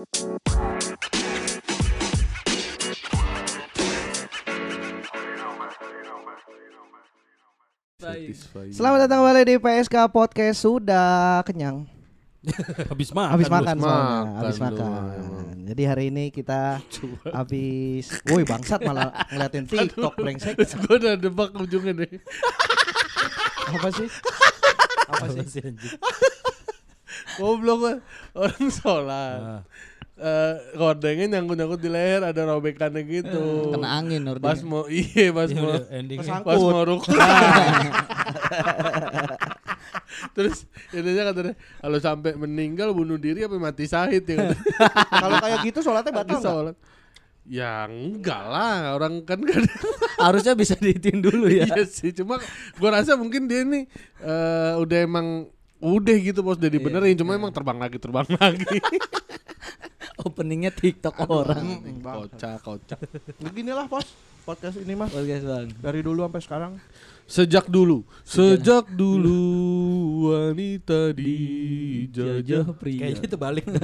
Satisfying. Selamat datang kembali di PSK Podcast Sudah kenyang Habis makan. Habis makan soalnya makan Habis makan emang. Jadi hari ini kita Habis Woi bangsat malah ngeliatin TikTok brengsek Gue udah debak ujungnya deh. Apa sih? Apa sih? Goblok orang sholat. Nah, Eh, kordengnya nyangkut-nyangkut di leher ada robekannya gitu. Kena angin Pas ordenya. mau iya pas ya mau. Kesang- pas mau rukuk. Terus intinya katanya kalau sampai meninggal bunuh diri apa mati syahid ya. Kalau kayak gitu sholatnya batal sholat. Ya enggak lah orang kan Harusnya bisa diitin dulu ya. Iya sih, cuma gua rasa mungkin dia nih eh, udah emang udah gitu bos udah dibenerin, cuma emang terbang lagi terbang lagi. Openingnya TikTok orang. kocak kocak. Beginilah pos Podcast ini mah Podcast bang. Dari dulu sampai sekarang Sejak dulu, sejak dulu wanita dijajah pria. Kayaknya itu balik.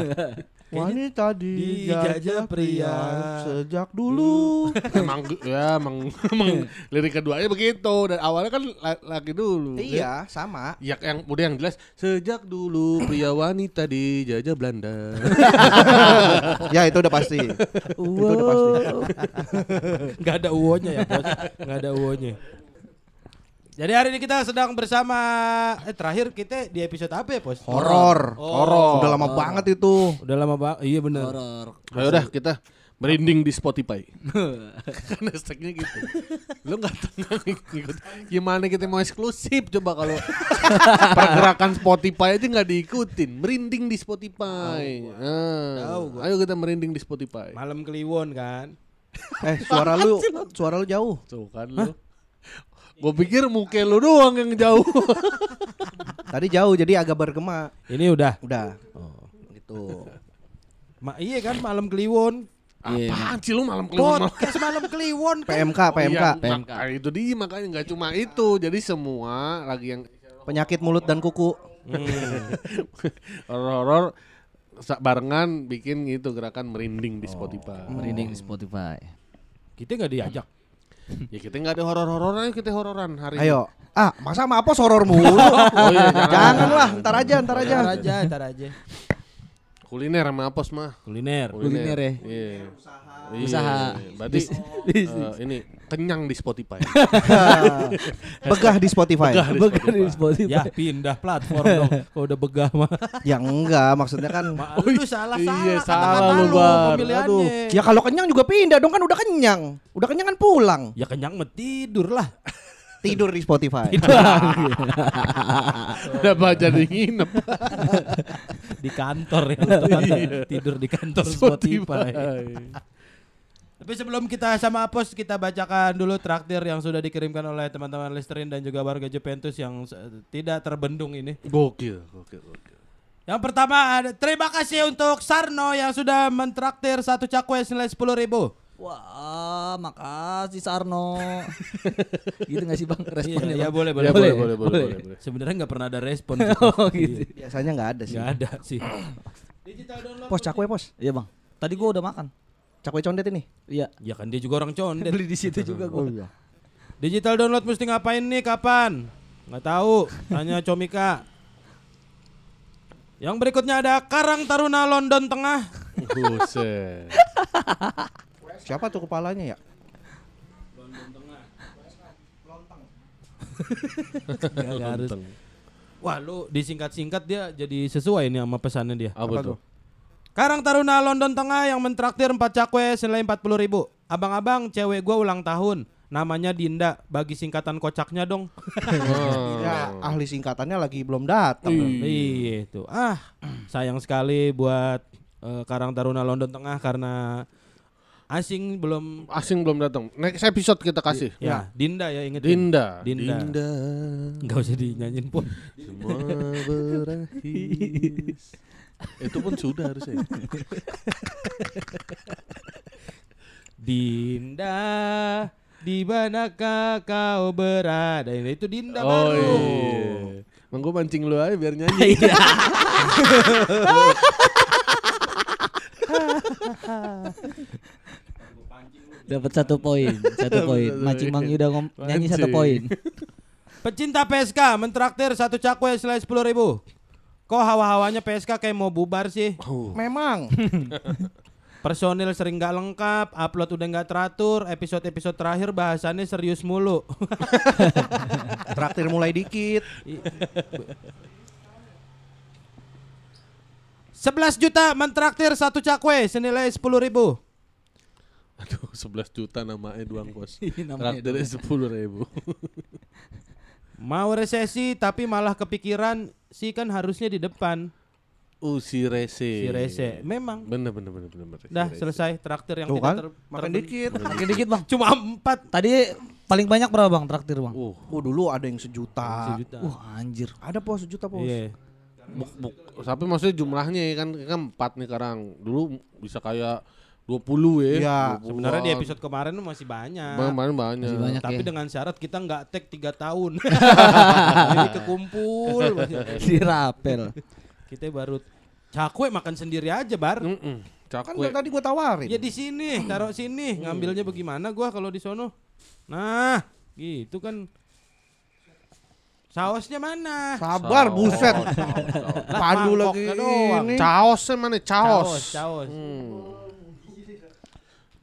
Wanita dijajah pria. Sejak dulu emang ya emang, emang lirik keduanya begitu dan awalnya kan la- laki dulu. Iya sama Ya yang udah yang jelas sejak dulu pria wanita dijajah Belanda. Ya itu udah pasti Itu udah pasti Gak ada uwonya ya bos. Gak ada uwonya. Jadi hari ini kita sedang bersama eh terakhir kita di episode apa ya bos? Horor Oh. Udah lama banget itu Udah lama banget. Iya benar. Horor. Ayo udah kita merinding di Spotify. kan hashtagnya gitu. Lu nggak tenang ikut. Gimana kita mau eksklusif coba kalau pergerakan Spotify aja nggak diikutin. Merinding di Spotify. Nah, Tahu gua. ayo kita merinding di Spotify. Malam Kliwon kan. Eh suara lu Suara lu jauh Tuh kan lu. Gue pikir muka lu doang yang jauh. Tadi jauh jadi agak bergema Ini udah. Udah Gitu Ma iya kan malam Kliwon. Iya. Apaan sih lu malam keluar Podcast malam Kliwon kan. PMK PMK Iya, maka itu dia makanya nggak cuma itu. Jadi semua lagi yang Penyakit mulut dan kuku horor-horor sa- barengan bikin gitu gerakan merinding di Spotify. Merinding di Spotify. Kita nggak diajak. Ya kita nggak ada horor-hororan, kita hororan hari ini. Ayo Ah masa sama apa horor mulu Oh iya, jangan. Jangan lah Ntar aja Ntar aja Ntar aja, ntar aja. Kuliner sama apos mah. Kuliner. Kuliner ya? Iya. Usaha. Iya. Berarti eh, ini kenyang di Spotify. Begah di Spotify Begah di Bukan di Spotify. Ya Spotify. pindah platform dong. Kalau udah begah mah. Ya enggak Maksudnya kan Ma, lu salah salah. iya, salah lu, Bar. Aduh. Ya kalau kenyang juga pindah dong kan udah kenyang Udah kenyang kan pulang Ya kenyang mah tidur lah. Tidur di Spotify Udah baca di nginep. di kantor ya. Tidur di kantor Spotify. Tapi sebelum kita sama Apos kita bacakan dulu traktir yang sudah dikirimkan oleh teman-teman Listerin dan juga warga Juventus yang tidak terbendung ini. Gokil, gokil, gokil. Yang pertama ada terima kasih untuk Sarno yang sudah mentraktir satu cakwe senilai sepuluh ribu. Wah, makasih Sarno. gitu gak sih bang responnya? Iya, ya boleh, boleh, Ya, boleh. boleh, boleh, boleh, boleh. Sebenarnya nggak pernah ada respon. Oh gitu. Biasanya nggak ada sih Nggak ada sih. Digital download. Pos cakwe pos Iya bang. Tadi gua udah makan. Cakwe condet ini Iya. Ya kan dia juga orang condet. Beli di situ juga gua. iya Digital download mesti ngapain nih kapan? Nggak tahu. Tanya Comika. Yang berikutnya ada Karang Taruna London Tengah. Buset. Siapa tuh kepalanya ya? Nggak, nggak harus. Wah lu disingkat-singkat dia jadi sesuai nih sama pesannya dia. Apa tuh? Karang Taruna London Tengah yang mentraktir 4 cakwe senilai 40 ribu. Abang-abang cewek gua ulang tahun. Namanya Dinda. Bagi singkatan kocaknya dong. Oh. Ya ahli singkatannya lagi belum datang Iya itu. Ah, sayang sekali buat eh, Karang Taruna London Tengah karena asing belum Asing belum datang. Next episode kita kasih. ya Dinda ya inget Dinda. Dinda. Enggak usah dinyanyiin pun. Semua berakhir. Itu pun sudah harusnya. Dinda di manakah kau berada? Ini itu Dinda oh baru. iya. Emang gue mancing lu aja biar nyanyi. Dapat satu poin, satu poin. Mancing Mang Yuda ngom- nyanyi satu poin. Pecinta PSK mentraktir satu cakwe senilai sepuluh ribu. Kok hawa-hawanya PSK kayak mau bubar sih? Memang. Personil sering nggak lengkap, upload udah nggak teratur, episode-episode terakhir bahasannya serius mulu. Traktir mulai dikit. 11 juta mentraktir satu cakwe senilai sepuluh ribu. Aduh, 11 juta namanya doang bos. Namanya Traktirnya sepuluh ribu. Mau resesi tapi malah kepikiran sih kan harusnya di depan Uh, si Rese. si Rese. Memang. Bener bener bener bener. bener. Si Dah Rese. selesai traktir yang Tuh tidak kan, ter- makan dikit. Makin dikit bang. Cuma empat. Tadi paling banyak berapa bang traktir bang? Uh, Oh dulu ada yang sejuta. Sejuta. Wah anjir. Ada pos sejuta pos. Iya. buk, buk, tapi maksudnya jumlahnya ya kan kan empat nih sekarang. Dulu bisa kayak 20 ya. Iya. 20-an. Sebenarnya di episode kemarin masih banyak. Kemarin banyak. Masih banyak Tapi ya. dengan syarat kita nggak tag 3 tahun. Jadi kekumpul. Dirapel. kita baru cakwe makan sendiri aja bar. Mm-mm. Kan Cakwe. dari tadi gua tawarin. Ya di sini, taruh sini. Ngambilnya bagaimana gua kalau di sono? Nah, gitu kan. Sausnya mana? Sabar buset. Lah, Pandu mangkoknya lagi doang. ini. Caosnya mana? Caos. Caos, caos. Hmm.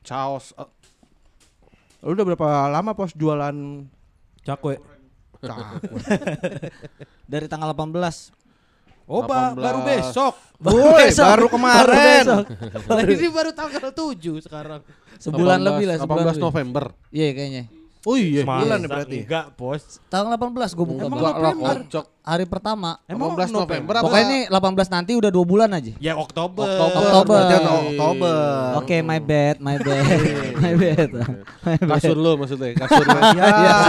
Caos. eh, Lu udah berapa lama pos jualan Cakwe. cakwe? Dari tanggal 18. Oh, ba- 18. baru besok. Woi, besok. baru kemarin. besok. Lah ini baru tanggal 7 sekarang. Sebulan 18 lebih lah. Sebulan 18 lebih. November. Iya kayaknya. Oh iya. Masa ya berarti? Enggak, Bos. Tanggal 18 gue buka. Emang November? kocok. Hari pertama. Emang 18 November apa? Pokoknya ini 18 nanti udah dua bulan aja. Ya Oktober. Oktober. Oktober. Oktober. Oke, my bad, my bad, my bad. My bad. Kasur lo maksudnya, kasur lo. Ya.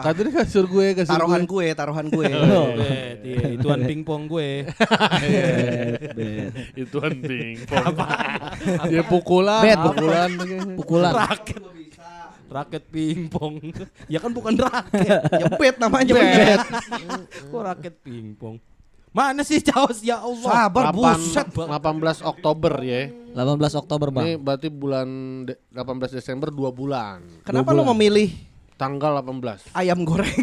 Katanya kasur gue, kasur taruhan gue. gue, taruhan gue. Bet, iya, ituan pingpong gue. Ituan pingpong. Ya pukulan, Bet, pukulan. Pukulan. Raket. Raket pingpong. ya kan bukan raket. ya bet namanya Bet. bet. Kok raket pingpong? Mana sih Caos ya Allah? Sabar buset. 18 Oktober ya. 18 Oktober, Ini Bang. berarti bulan de- 18 Desember 2 bulan. Kenapa lu memilih Tanggal 18. ayam goreng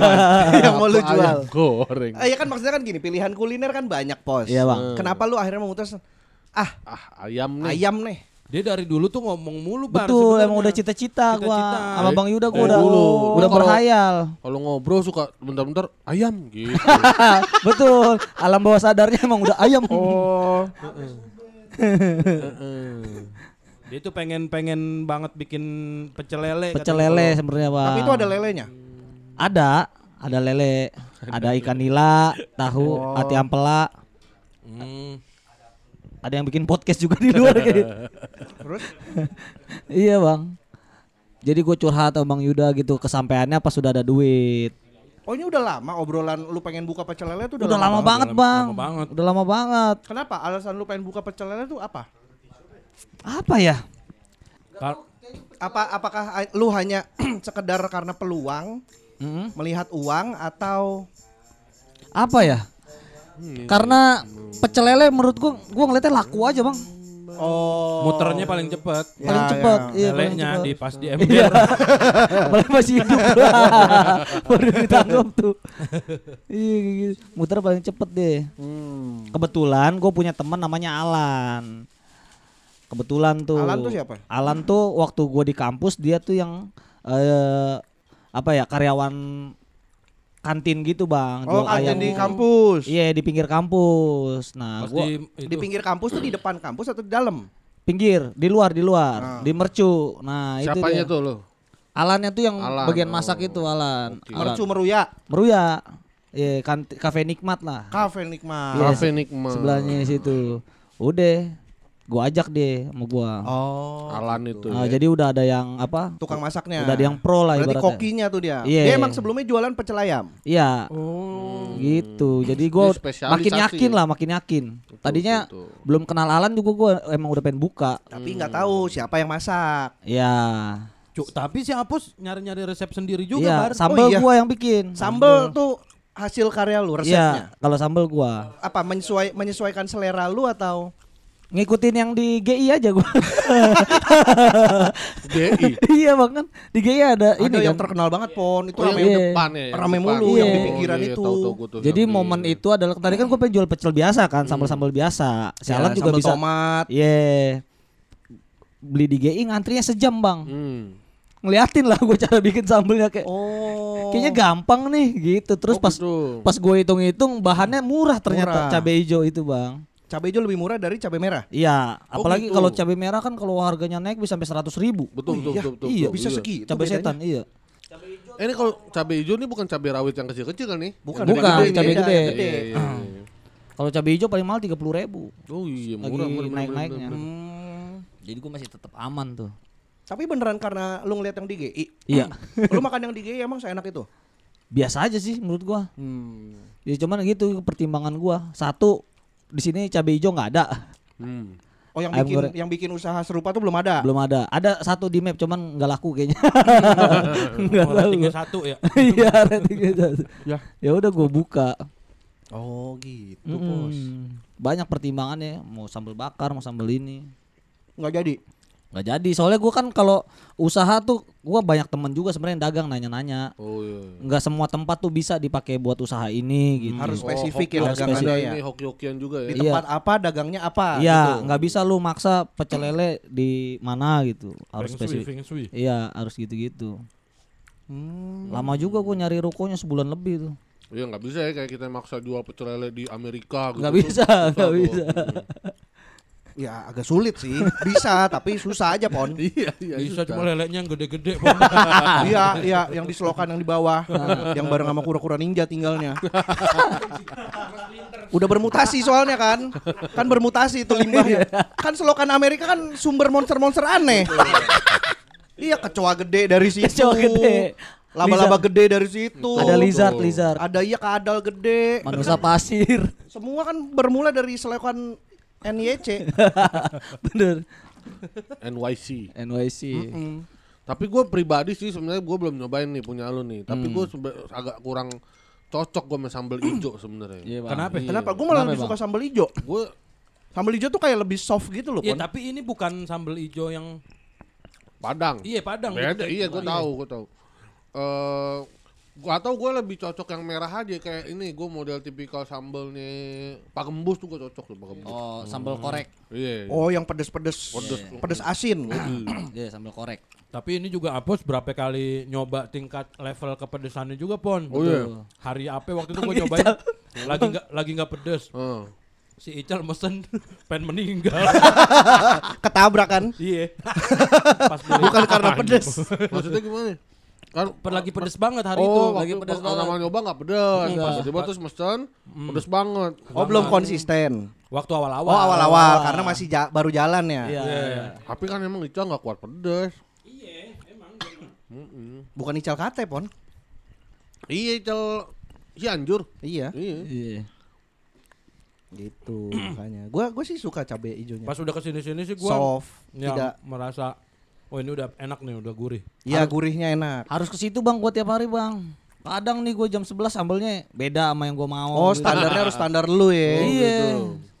yang mau lu jual? ayam goreng. Eh, ya kan maksudnya kan gini, pilihan kuliner kan banyak pos. Iya, Bang. Kenapa lu akhirnya memutus ah Ah, ayam nih. ayam nih? Dia dari dulu tuh ngomong mulu bar. Betul, emang udah cita-cita gua. Sama Bang Yuda gua Eh, udah dulu. udah Kalau- berhayal. Kalau ngobrol suka bentar-bentar ayam gitu. Betul. Alam bawah sadarnya emang udah ayam. Oh, Dia tuh pengen pengen banget bikin pecel lele. Pecel lele sebenarnya, Bang. tapi itu ada lelenya. Ada, ada lele, ada ikan nila, tahu, Oh. ati ampela, Hmm. Ada yang bikin podcast juga di luar gitu. Terus iya bang. Jadi gue curhat sama Bang Yuda gitu kesampaiannya pas sudah ada duit. Oh ini udah lama obrolan lu pengen buka pecel lele tuh Udah, lama, banget lama- bang. lama banget. Udah lama banget. Kenapa? Alasan lu pengen buka pecel lele tuh apa? Apa ya? Kal- Apa apakah lu hanya sekedar karena peluang Mm-mm. melihat uang atau Apa ya? Karena pecel lele menurut gua gua ngeliatnya laku aja bang. oh Muternya paling cepet. Ya, paling ya. cepet. Iya paling Lelenya di pas di Iya. ember. Paling masih hidup Baru ditangkap tuh Iya gitu. Muter paling cepet deh Hmm. Kebetulan gue punya teman namanya Alan Kebetulan tuh Alan tuh siapa? Alan tuh waktu gue di kampus dia tuh yang eh Apa ya karyawan kantin gitu bang Oh, jual kantin ayam. di kampus. Iya di pinggir kampus Nah Pas gua di, Di pinggir kampus tuh di depan kampus atau di dalam? pinggir di luar di luar Ah. di mercu Nah itu Siapanya tuh lo? Alannya tuh yang Alan, bagian oh. masak itu Alan. Alan. Mercu Meruya, Meruya. Iya, kan kafe nikmat lah. kafe nikmat. Iya, Cafe Nikmat. Sebelahnya situ. Udah, gua ajak deh sama gua. Oh. Alan itu. Nah, ya. jadi udah ada yang apa? Tukang masaknya. Udah ada yang pro lah Berarti ibaratnya. kokinya tuh dia. Iya. Dia emang sebelumnya jualan pecel ayam. Iya, Oh. gitu. Jadi gua makin yakin lah, makin yakin. Tadinya betul. belum kenal Alan juga gua emang udah pengen buka. Tapi nggak tahu siapa yang masak. Iya. Cuk, tapi si Apus nyari-nyari resep sendiri juga Iya, bar. sambal Oh, iya. gua yang bikin. Sambel tuh hasil karya lu resepnya. Iya, kalau sambal gua. Apa menyesuai menyesuaikan selera lu atau ngikutin yang di GI aja gua. GI. iya bang kan di GI ada, Ada ini yang kan. terkenal banget pon itu Oh, yang rame Iya. depan ya. yang Rame mulu, yang di pinggiran iya, itu. tahu, tahu, gua tuh Jadi yang momen itu adalah tadi kan gue pengen jual pecel biasa kan, sambal-sambal biasa. Sialan Ya, juga sambal bisa. tomat. Iya. Beli di GI ngantrinya sejam bang. Hmm. Ngeliatin lah gue cara bikin sambelnya kayak. Oh. Kayaknya gampang nih gitu. Terus Oh, pas gitu. pas gue hitung-hitung bahannya murah ternyata Murah. cabai hijau itu bang. Cabai hijau lebih murah dari cabai merah. Iya, Oh, apalagi gitu. kalau cabai merah kan kalau harganya naik bisa sampai seratus ribu. Betul, betul, iya, betul, betul, iya, betul, Bisa segitu. Cabai bedanya. setan, iya. Eh, ini kalau cabai hijau ini bukan cabai rawit yang kecil-kecil kan nih? Bukan, Bukan, cabai gede. Iya, iya, iya. Kalau cabai hijau paling mahal tiga puluh ribu. Oh iya, Lagi murah, murah, naik-naiknya. murah, murah. Hmm. Jadi gue masih tetap aman tuh. Tapi beneran karena lu ngeliat yang di GI. Iya. lu makan yang di GI emang seenak itu? Biasa aja sih menurut gua. Hmm. Ya cuman gitu pertimbangan gua. Satu di sini cabai hijau nggak ada. Hmm. Oh yang Ayam bikin goreng. yang bikin usaha serupa tuh belum ada. Belum ada. Ada satu di map cuman nggak laku kayaknya. Nggak Oh, tahu. satu ya. Iya, ratingnya satu. Ya. Ya udah gua buka. Oh gitu Mm-mm. bos. Banyak pertimbangannya, mau sambal bakar, mau sambal ini. Nggak jadi. Nggak jadi. Soalnya gua kan kalau usaha tuh gua banyak temen juga sebenarnya yang dagang nanya-nanya. Oh iya. Nggak semua tempat tuh bisa dipakai buat usaha ini gitu. Harus Oh, spesifik hoki- ya harus dagangannya spesifik. ya. Ini hoki-hokian juga ya. Di Iya. tempat apa dagangnya apa Iya, gitu. nggak bisa lu maksa pecel lele di mana gitu. Harus spesifik. feng shui. Iya, harus gitu-gitu. Hmm. Lama juga gua nyari rukonya sebulan lebih tuh. Iya nggak bisa ya kayak kita maksa jual pecel lele di Amerika gitu. Nggak bisa, nggak tuh. bisa. Ya agak sulit sih. Bisa tapi susah aja pon. Iya, iya. Bisa susah. cuma lelenya yang gede-gede. Bang. Iya, iya yang di selokan yang di bawah, yang bareng sama kura-kura ninja tinggalnya. Udah bermutasi soalnya kan. Kan bermutasi itu limbahnya. Kan selokan Amerika kan sumber monster-monster aneh. Iya, kecoa gede dari situ. Kecoa gede. Laba-laba gede dari situ. Ada lizard, tuh. lizard. Ada iya kadal gede. Manusia pasir. Semua kan bermula dari selokan NYC. Bener. NYC. NYC. Mm. Tapi gue pribadi sih sebenarnya gue belum nyobain nih punya lu nih. Tapi gue agak kurang cocok gue sama sambal hijau sebenarnya. Iya, Bang. Kenapa? Iya. Kenapa? Gue malah Kenapa, lebih Bang? suka sambal hijau. Gue Sambal hijau tuh kayak lebih soft gitu loh, Iya, Pon. tapi ini bukan sambal hijau yang Padang. Iya, Padang. Beda, Gitu. iya gue tahu, gue tahu. Eh, gue atau gue lebih cocok yang merah aja kayak ini gue model tipikal sambalnya Pak Gembus tuh gue cocok tuh Pak Gembus. Oh, sambal korek. Iya. Oh, yang pedes-pedes. Pedes. Pedes asin. Iya, sambal korek. Tapi ini juga Apos berapa kali nyoba tingkat level kepedesannya juga Pon. Oh iya. Hari apa waktu itu gue nyobain lagi nggak lagi nggak pedes. Heeh. Si Ical mesen pengen meninggal. Ketabrak kan? iya. Bukan karena pedes. Maksudnya gimana? Kan Per lagi pedes banget hari itu. Oh, lagi lagi pedes pedas pertama nyoba nggak pedas. Enggak. Tiba-tiba terus mesen pedas banget. Oh, belum konsisten. Waktu awal-awal. Oh, awal-awal karena masih ja- baru jalan ya. Iya. Iya. Tapi kan emang Ica nggak kuat pedas. Bukan ical kate, Pon. Iya Ical Cianjur. Iya, Iya. Iya. gitu makanya. Gua gua sih suka cabai hijaunya. Pas udah ke sini sini sih gua Soft, ya, tidak merasa oh ini udah enak nih, udah gurih. Iya, gurihnya enak. Harus ke situ, Bang, gua tiap hari, Bang. Kadang nih gue jam 11 sambelnya beda sama yang gua mau. Oh, gitu. standarnya harus standar lu ya. Iya.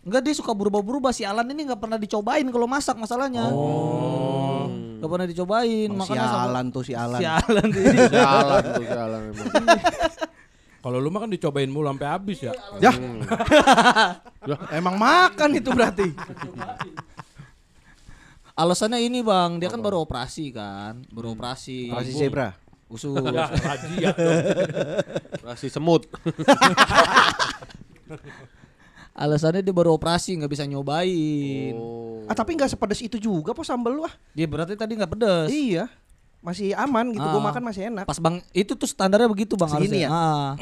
Enggak dia suka berubah-berubah si Alan ini nggak pernah dicobain kalau masak masalahnya. Oh. Gak pernah dicobain Emang makanya sama- sialan tuh si Alan. Si Alan ini. Jalan tuh jalan emang. Kalau lu mah kan dicobain mulu sampai habis ya. Ya. Emang makan itu berarti. Alasannya ini bang, dia kan baru operasi kan, baru operasi. Operasi zebra. Usus. Ya, haji ya dong. Rasi semut. Alasannya dia baru operasi nggak bisa nyobain. Oh. Ah, tapi nggak sepedes itu juga po sambal lu ah. Dia berarti tadi nggak pedes. Iya. Masih aman gitu, gua Ah. makan masih enak. Pas bang, itu tuh standarnya begitu bang Segini harusnya. Ah.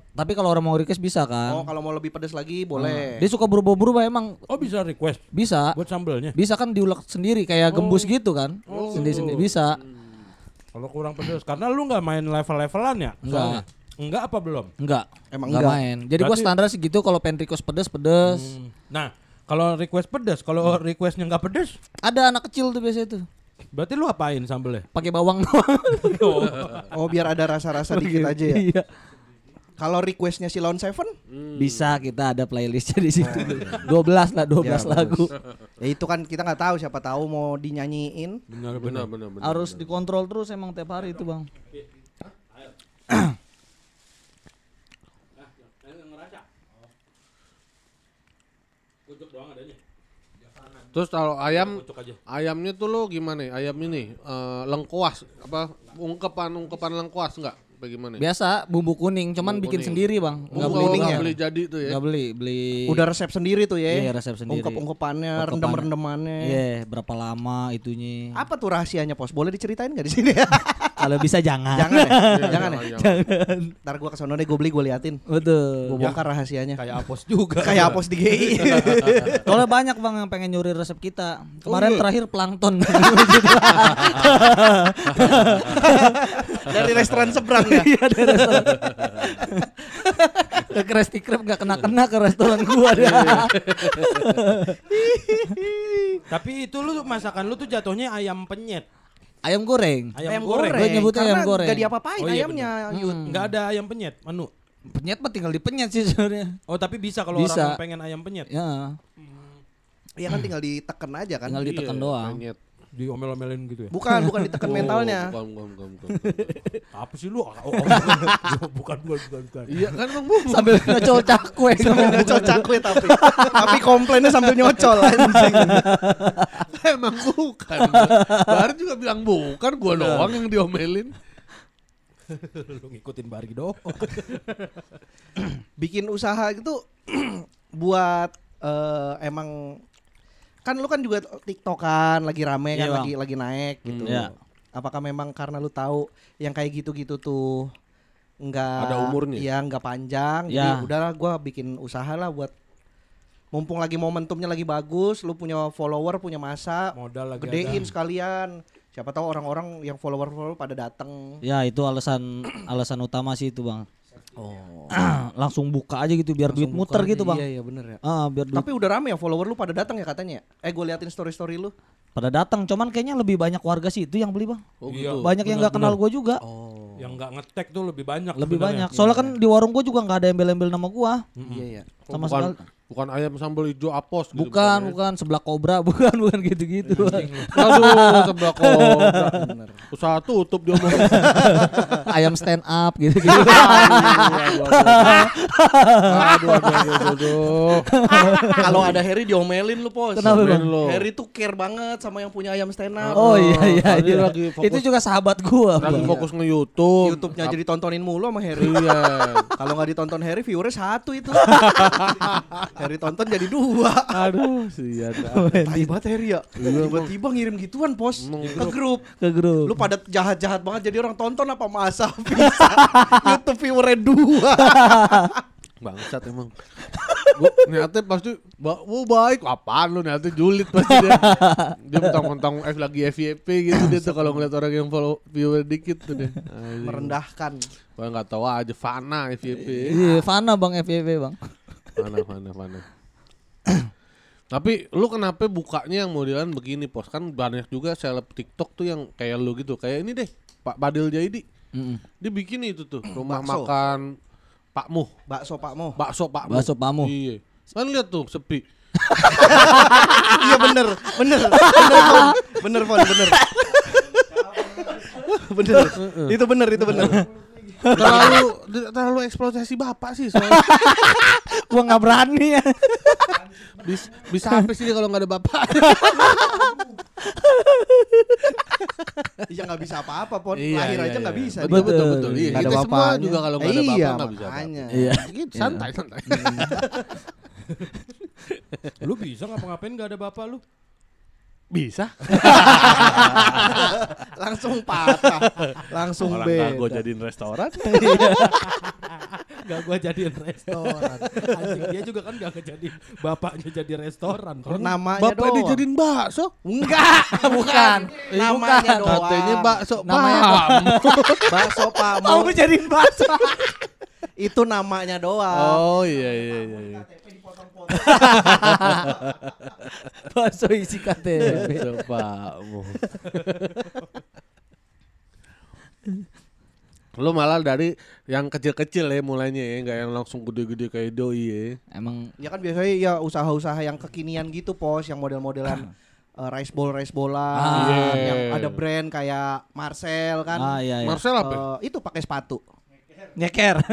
Tapi kalau orang mau request bisa kan. Oh, kalau mau lebih pedes lagi boleh. Dia suka berubah-berubah emang Oh bisa request bisa. buat sambelnya. Bisa kan diulek sendiri kayak gembus gitu kan. Sendiri-sendiri bisa. Kalau kurang pedes karena lu nggak main level-levelan ya? Enggak. Enggak apa belum? Enggak. Emang enggak enggak. main. Jadi gua Berarti- standar segitu kalau pengen request pedes pedes. Hmm. Nah, kalau request pedes, kalau requestnya nggak pedes, Ada anak kecil tuh biasanya tuh. berarti lu apain sambelnya? Pakai bawang doang. Oh, biar ada rasa-rasa dikit aja ya. Iya. Kalau requestnya si Lone Seven, Bisa kita ada playlistnya di situ. 12 lah, 12 Ya, lagu. ya itu kan kita nggak tahu siapa tahu mau dinyanyiin. Benar Benar benar benar. Harus dikontrol terus emang tiap hari itu, Bang. Terus kalau ayam aja. ayamnya tuh lo gimana? ya? Ayam ini eh, lengkuas apa ungkepan ungkepan lengkuas enggak? Bagaimana? Biasa bumbu kuning, cuman Bumbu bikin kuning. sendiri, Bang. Enggak Enggak beli, nggak ya. beli jadi tuh ya. Enggak beli, beli Udah resep sendiri tuh ya. Iya, resep sendiri. Ungkep-ungkepannya, Ungkepan. rendem-rendemannya. Iya, berapa lama itunya. Apa tuh rahasianya, Pos? Boleh diceritain nggak di sini? Kalau bisa jangan. jangan ya? Iya, jangan ya? jangan. Ntar gua kesono deh, gue beli, gue liatin. Betul. Gue bongkar rahasianya. Kayak apos juga. Kayak apos di GI. Soalnya banyak bang yang pengen nyuri resep kita. Kemarin iya? terakhir plankton. Dari restoran seberang ya. Iya dari restoran. ke Krusty Krab gak kena-kena ke restoran gua dia. Tapi itu lu masakan lu tuh jatuhnya ayam penyet. Ayam goreng. Ayam, Ayam goreng. goreng. Gua nyebutnya Karena ayam goreng. Gak diapa-apain Oh, iya ayamnya. Yud. Enggak ada ayam penyet, menu. Penyet mah tinggal dipenyet sih sebenarnya. Oh, tapi bisa kalau Bisa. orang pengen ayam penyet. Ya, Iya kan tinggal diteken aja kan. tinggal ditekan Iya, doang. penyet. Diomel-omelin gitu ya. Bukan, bukan diteken Oh, mentalnya. Bukan, bukan, bukan, bukan. Apa sih lu? Oh, oh, bukan, bukan, bukan, bukan. Iya kan Bang Bu. Sambil nyocol cakwe. Sambil nyocol cakwe tapi tapi komplainnya sambil nyocol anjing. Emang bukan. Baru juga bilang bukan, gua doang yang diomelin. lu ngikutin Bari doang. Bikin usaha itu buat eh, emang kan lu kan juga TikTokan lagi rame kan Iya, lagi lagi naik gitu. Iya. Apakah memang karena lu tahu yang kayak gitu-gitu tuh enggak Ada umurnya? Iya, enggak panjang. Ya. Jadi udahlah gua bikin usaha lah buat mumpung lagi momentumnya lagi bagus, lu punya follower, punya masa, Modal lagi gedein ada. sekalian. Siapa tahu orang-orang yang follower-follower pada datang. Ya itu alasan alasan utama sih itu bang. Oh. Langsung buka aja gitu biar duit muter gitu bang. Iya, iya bener ya. Ah, biar duit Tapi udah rame ya follower lu pada datang ya katanya. Eh gue liatin story-story lu. pada datang. Cuman kayaknya lebih banyak warga sih itu yang beli bang. Oh Iya. gitu. Banyak yang nggak kenal gue juga. Oh. Yang nggak ngetek tuh lebih banyak. Lebih sebenarnya. banyak. Soalnya kan di warung gue juga nggak ada embel-embel nama gua. Iya, iya. Oh, Sama sekali. Bukan ayam sambal hijau apos gitu, Bukan, ya? bukan sebelah kobra, bukan, bukan gitu-gitu. Aduh, sebelah kobra. Usaha tutup dia ngomong. Ayam stand up gitu-gitu. Aduh, aduh, aduh, aduh, aduh. Kalau ada Harry diomelin lu pos. Kenapa, Bang? Harry tuh care banget sama yang punya ayam stand up. Oh iya iya, iya. lagi fokus- Itu juga sahabat gua. Lagi Bang. fokus nge-YouTube. YouTube-nya jadi tontonin mulu sama Harry. Iya. Kalau nggak ditonton Harry, viewernya satu itu. Harry tonton jadi dua. Aduh, sian. Tai banget Harry ya. Tiba-tiba ngirim gituan pos ke grup. ke grup. Lu pada jahat-jahat banget jadi orang tonton apa masa bisa. YouTube viewernya dua. Bangsat emang. Gua niatnya pasti ba oh, baik apaan lu niatnya julid pasti dia. Dia mentang-mentang F lagi FYP gitu dia tuh kalau ngeliat orang yang follow viewer dikit tuh dia. Anjing. Merendahkan. Gua enggak tahu aja Fana FYP. Iya, Fana bang FYP bang. Fana Fana Fana. Tapi lu kenapa bukanya yang modelan begini pos kan banyak juga seleb TikTok tuh yang kayak lu gitu kayak ini deh Pak Badil Jaidi Mm-mm. dia bikin itu tuh rumah Bakso. makan Pak Muh Bakso Pak Mo. bakso Pak Muh. Bakso Pak Muh. iya kan lihat tuh sepi iya bener, bener, bener Fon, bener Fon, bener. bener, itu bener, itu bener. terlalu terlalu eksploitasi bapak sih soalnya Gua nggak berani ya. bisa bisa apa sih dia kalau nggak ada bapak Iya nggak bisa apa-apa Pon, Iya, lahir iya, aja nggak iya. bisa. betul dia. betul betul iya kita semua bapaknya. juga kalau nggak ada Iya, bapak nggak bisa apa-apa. Iya. gitu santai santai Lu bisa ngapa-ngapain nggak ada bapak lu? Bisa Langsung patah, langsung orang gue jadiin restoran Gak gua jadiin restoran. Anjing dia juga kan gak ngejadiin bapaknya jadi restoran. Kan? Namanya bapak doang. dijadiin bakso Enggak, bukan. Namanya doang. katanya bakso Namanya paham bakso Pak Mo. Mau jadiin bakso. Itu namanya doang. oh iya iya iya iya. Bakso isi KTP. Bakso Pak Muh. Lu malah dari yang kecil-kecil ya mulainya ya, nggak yang langsung gede-gede kayak doi ya. Emang Ya kan biasanya ya usaha-usaha yang kekinian gitu pos, yang model-modelan eh, rice bowl rice bola, Ah. Iya. yang ada brand kayak Marcel kan. ah iya iya. Marcel apa? Eh, itu pakai sepatu. Nyeker.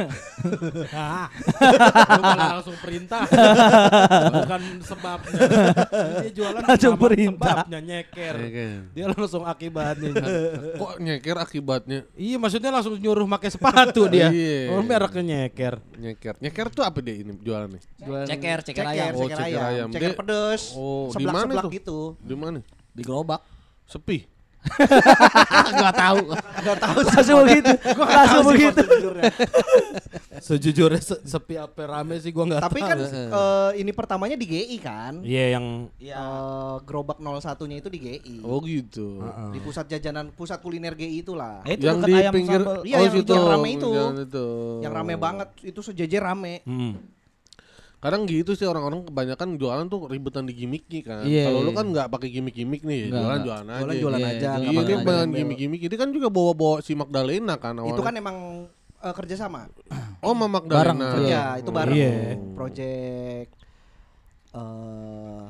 Lu malah langsung perintah. Bukan sebabnya. Dia jualan Langsung sama perintah. sebabnya nyeker. Dia langsung akibatnya. Kok nyeker akibatnya iya maksudnya langsung nyuruh pakai sepatu dia. Iya. Oh mereknya nyeker. nyeker? Nyeker tuh apa dia ini jualannya? Jualan Ceker, ceker ceker, ayam. Oh, ceker ayam, ayam. ceker pedes, Oh, di seblak mana seblak tuh? gitu. Di mana? Di gerobak. Sepi. Gak tahu, gak tahu. Langsung begitu. Langsung begitu. Sejujurnya se- sepi apa rame sih gua nggak Tapi tahu. kan eh, ini pertamanya di GI kan. Iya yang Eh, gerobak 01-nya itu di GI. Oh gitu. Di pusat jajanan, pusat kuliner GI itulah. Eh, itu yang di ayam pinggir sambal. Iya, oh, yang situ. yang rame itu. Yang itu. Yang rame banget, itu sejejer rame. Hmm. Kadang gitu sih orang-orang kebanyakan jualan tuh ribetan di gimmicknya kan. Iya, Kalau lu iya. kan nggak pakai gimmick-gimmick nih, Nggak, jualan jualan aja. Jualan-jualan Iya, aja. iya, Iya, dia embel-embel. banyak gimmick-gimmick. Ini kan juga bawa-bawa si Magdalena kan awalnya. Itu kan emang eh, kerjasama. Oh, Bareng, Magdalena. Iya. Ya, itu bareng. Iya. Project eh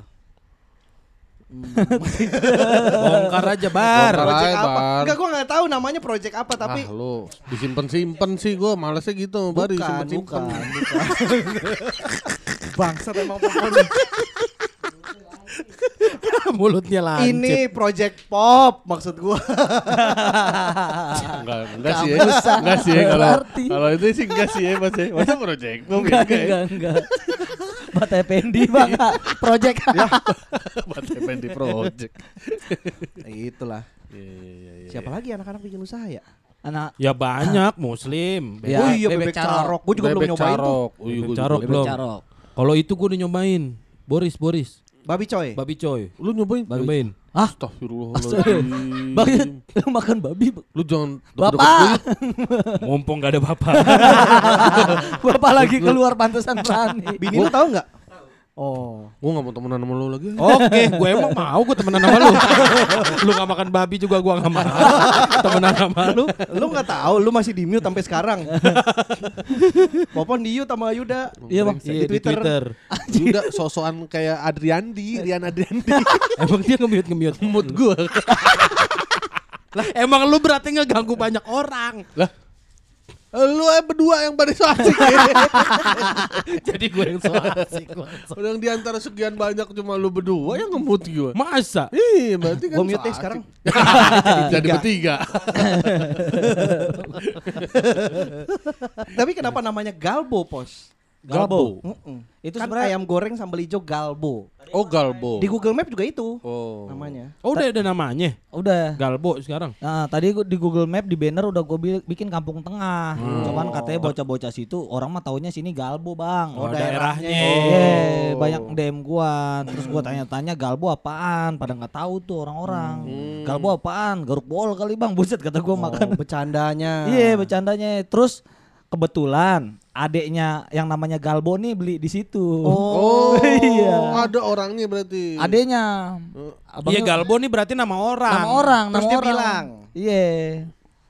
Bongkar aja bar. Bongkar. project Bar. apa? Enggak, gua nggak tahu namanya project apa, tapi ah, lu disimpan-simpan sih gua malesnya gitu, baru bukan, disimpan-simpan. bukan, bukan. Bangsat emang pokoknya. Mulutnya lancip. Ini project pop maksud gua. Enggak, enggak sih ya. Enggak sih ya kalau kalau itu sih enggak sih ya Mas. Masa project Gua Enggak, enggak ya. enggak, enggak. Bata Pendi bang, project. Buat di project. Itulah. Iya, iya, iya, iya. Siapa lagi anak-anak bikin usaha ya? Anak Ya banyak muslim. Ya, oh iya bebek bebek, carok. carok. Gua juga belum Bebek nyobain tuh. carok. Iya, Bebek gua carok juga. belum. Kalau itu gue udah nyobain. Boris, Boris. Babi coy. Babi coy. Lu nyobain? Nyobain. Ah, Astagfirullahaladzim. bang, lu makan babi. Lu jangan Bapak, Mumpung gak ada bapak. bapak lagi keluar pantesan berani. Bini lu tahu nggak? Oh. Gue gak mau temenan sama lu lagi. Oke, gue emang mau gue temenan sama lu. lu gak makan babi juga gue gak mau. temenan sama lu. Lu nggak tahu, lu masih di mute sampai sekarang. Popon di mute sama Yuda. Iya, Bang. Iya, di Twitter. Udah sosokan kayak Adriandi, Rian Adriandi. Emang dia nge-mute nge-mute. Mood gue. Lah, emang lu berarti ngeganggu banyak orang. Lah. Lu eh berdua yang pada so asik ya. Jadi gue yang so asik. Udah di antara sekian banyak cuma lu berdua yang ngemut gue. Masa? Iya, berarti kan Gua mute so sekarang. Jadi bertiga. Tapi kenapa namanya galbo, Pos? Galbo. Mm-mm. Itu kan sebenarnya- ayam goreng sambal hijau galbo. Oh, galbo. Di Google Map juga itu Oh. namanya. Oh udah ada namanya. Udah. Galbo sekarang. Nah, tadi di Google Map di banner udah gue bikin kampung tengah. Cuman katanya bocah-bocah situ orang mah taunya sini Galbo, Bang. Oh, daerahnya. daerahnya. Iya, banyak DM gua. Terus gua tanya-tanya Galbo apaan? Pada nggak tahu tuh orang-orang. Galbo apaan? Garuk bol kali, Bang. Buset kata gua makan. Oh, bercandanya. Iya, bercandanya. Terus kebetulan adeknya yang namanya Galbo nih beli di situ. Oh, Iya. ada orangnya berarti. Adeknya. Iya Abangnya- Galbo nih berarti nama orang. Nama orang, Terus nama dia orang. bilang. Iya.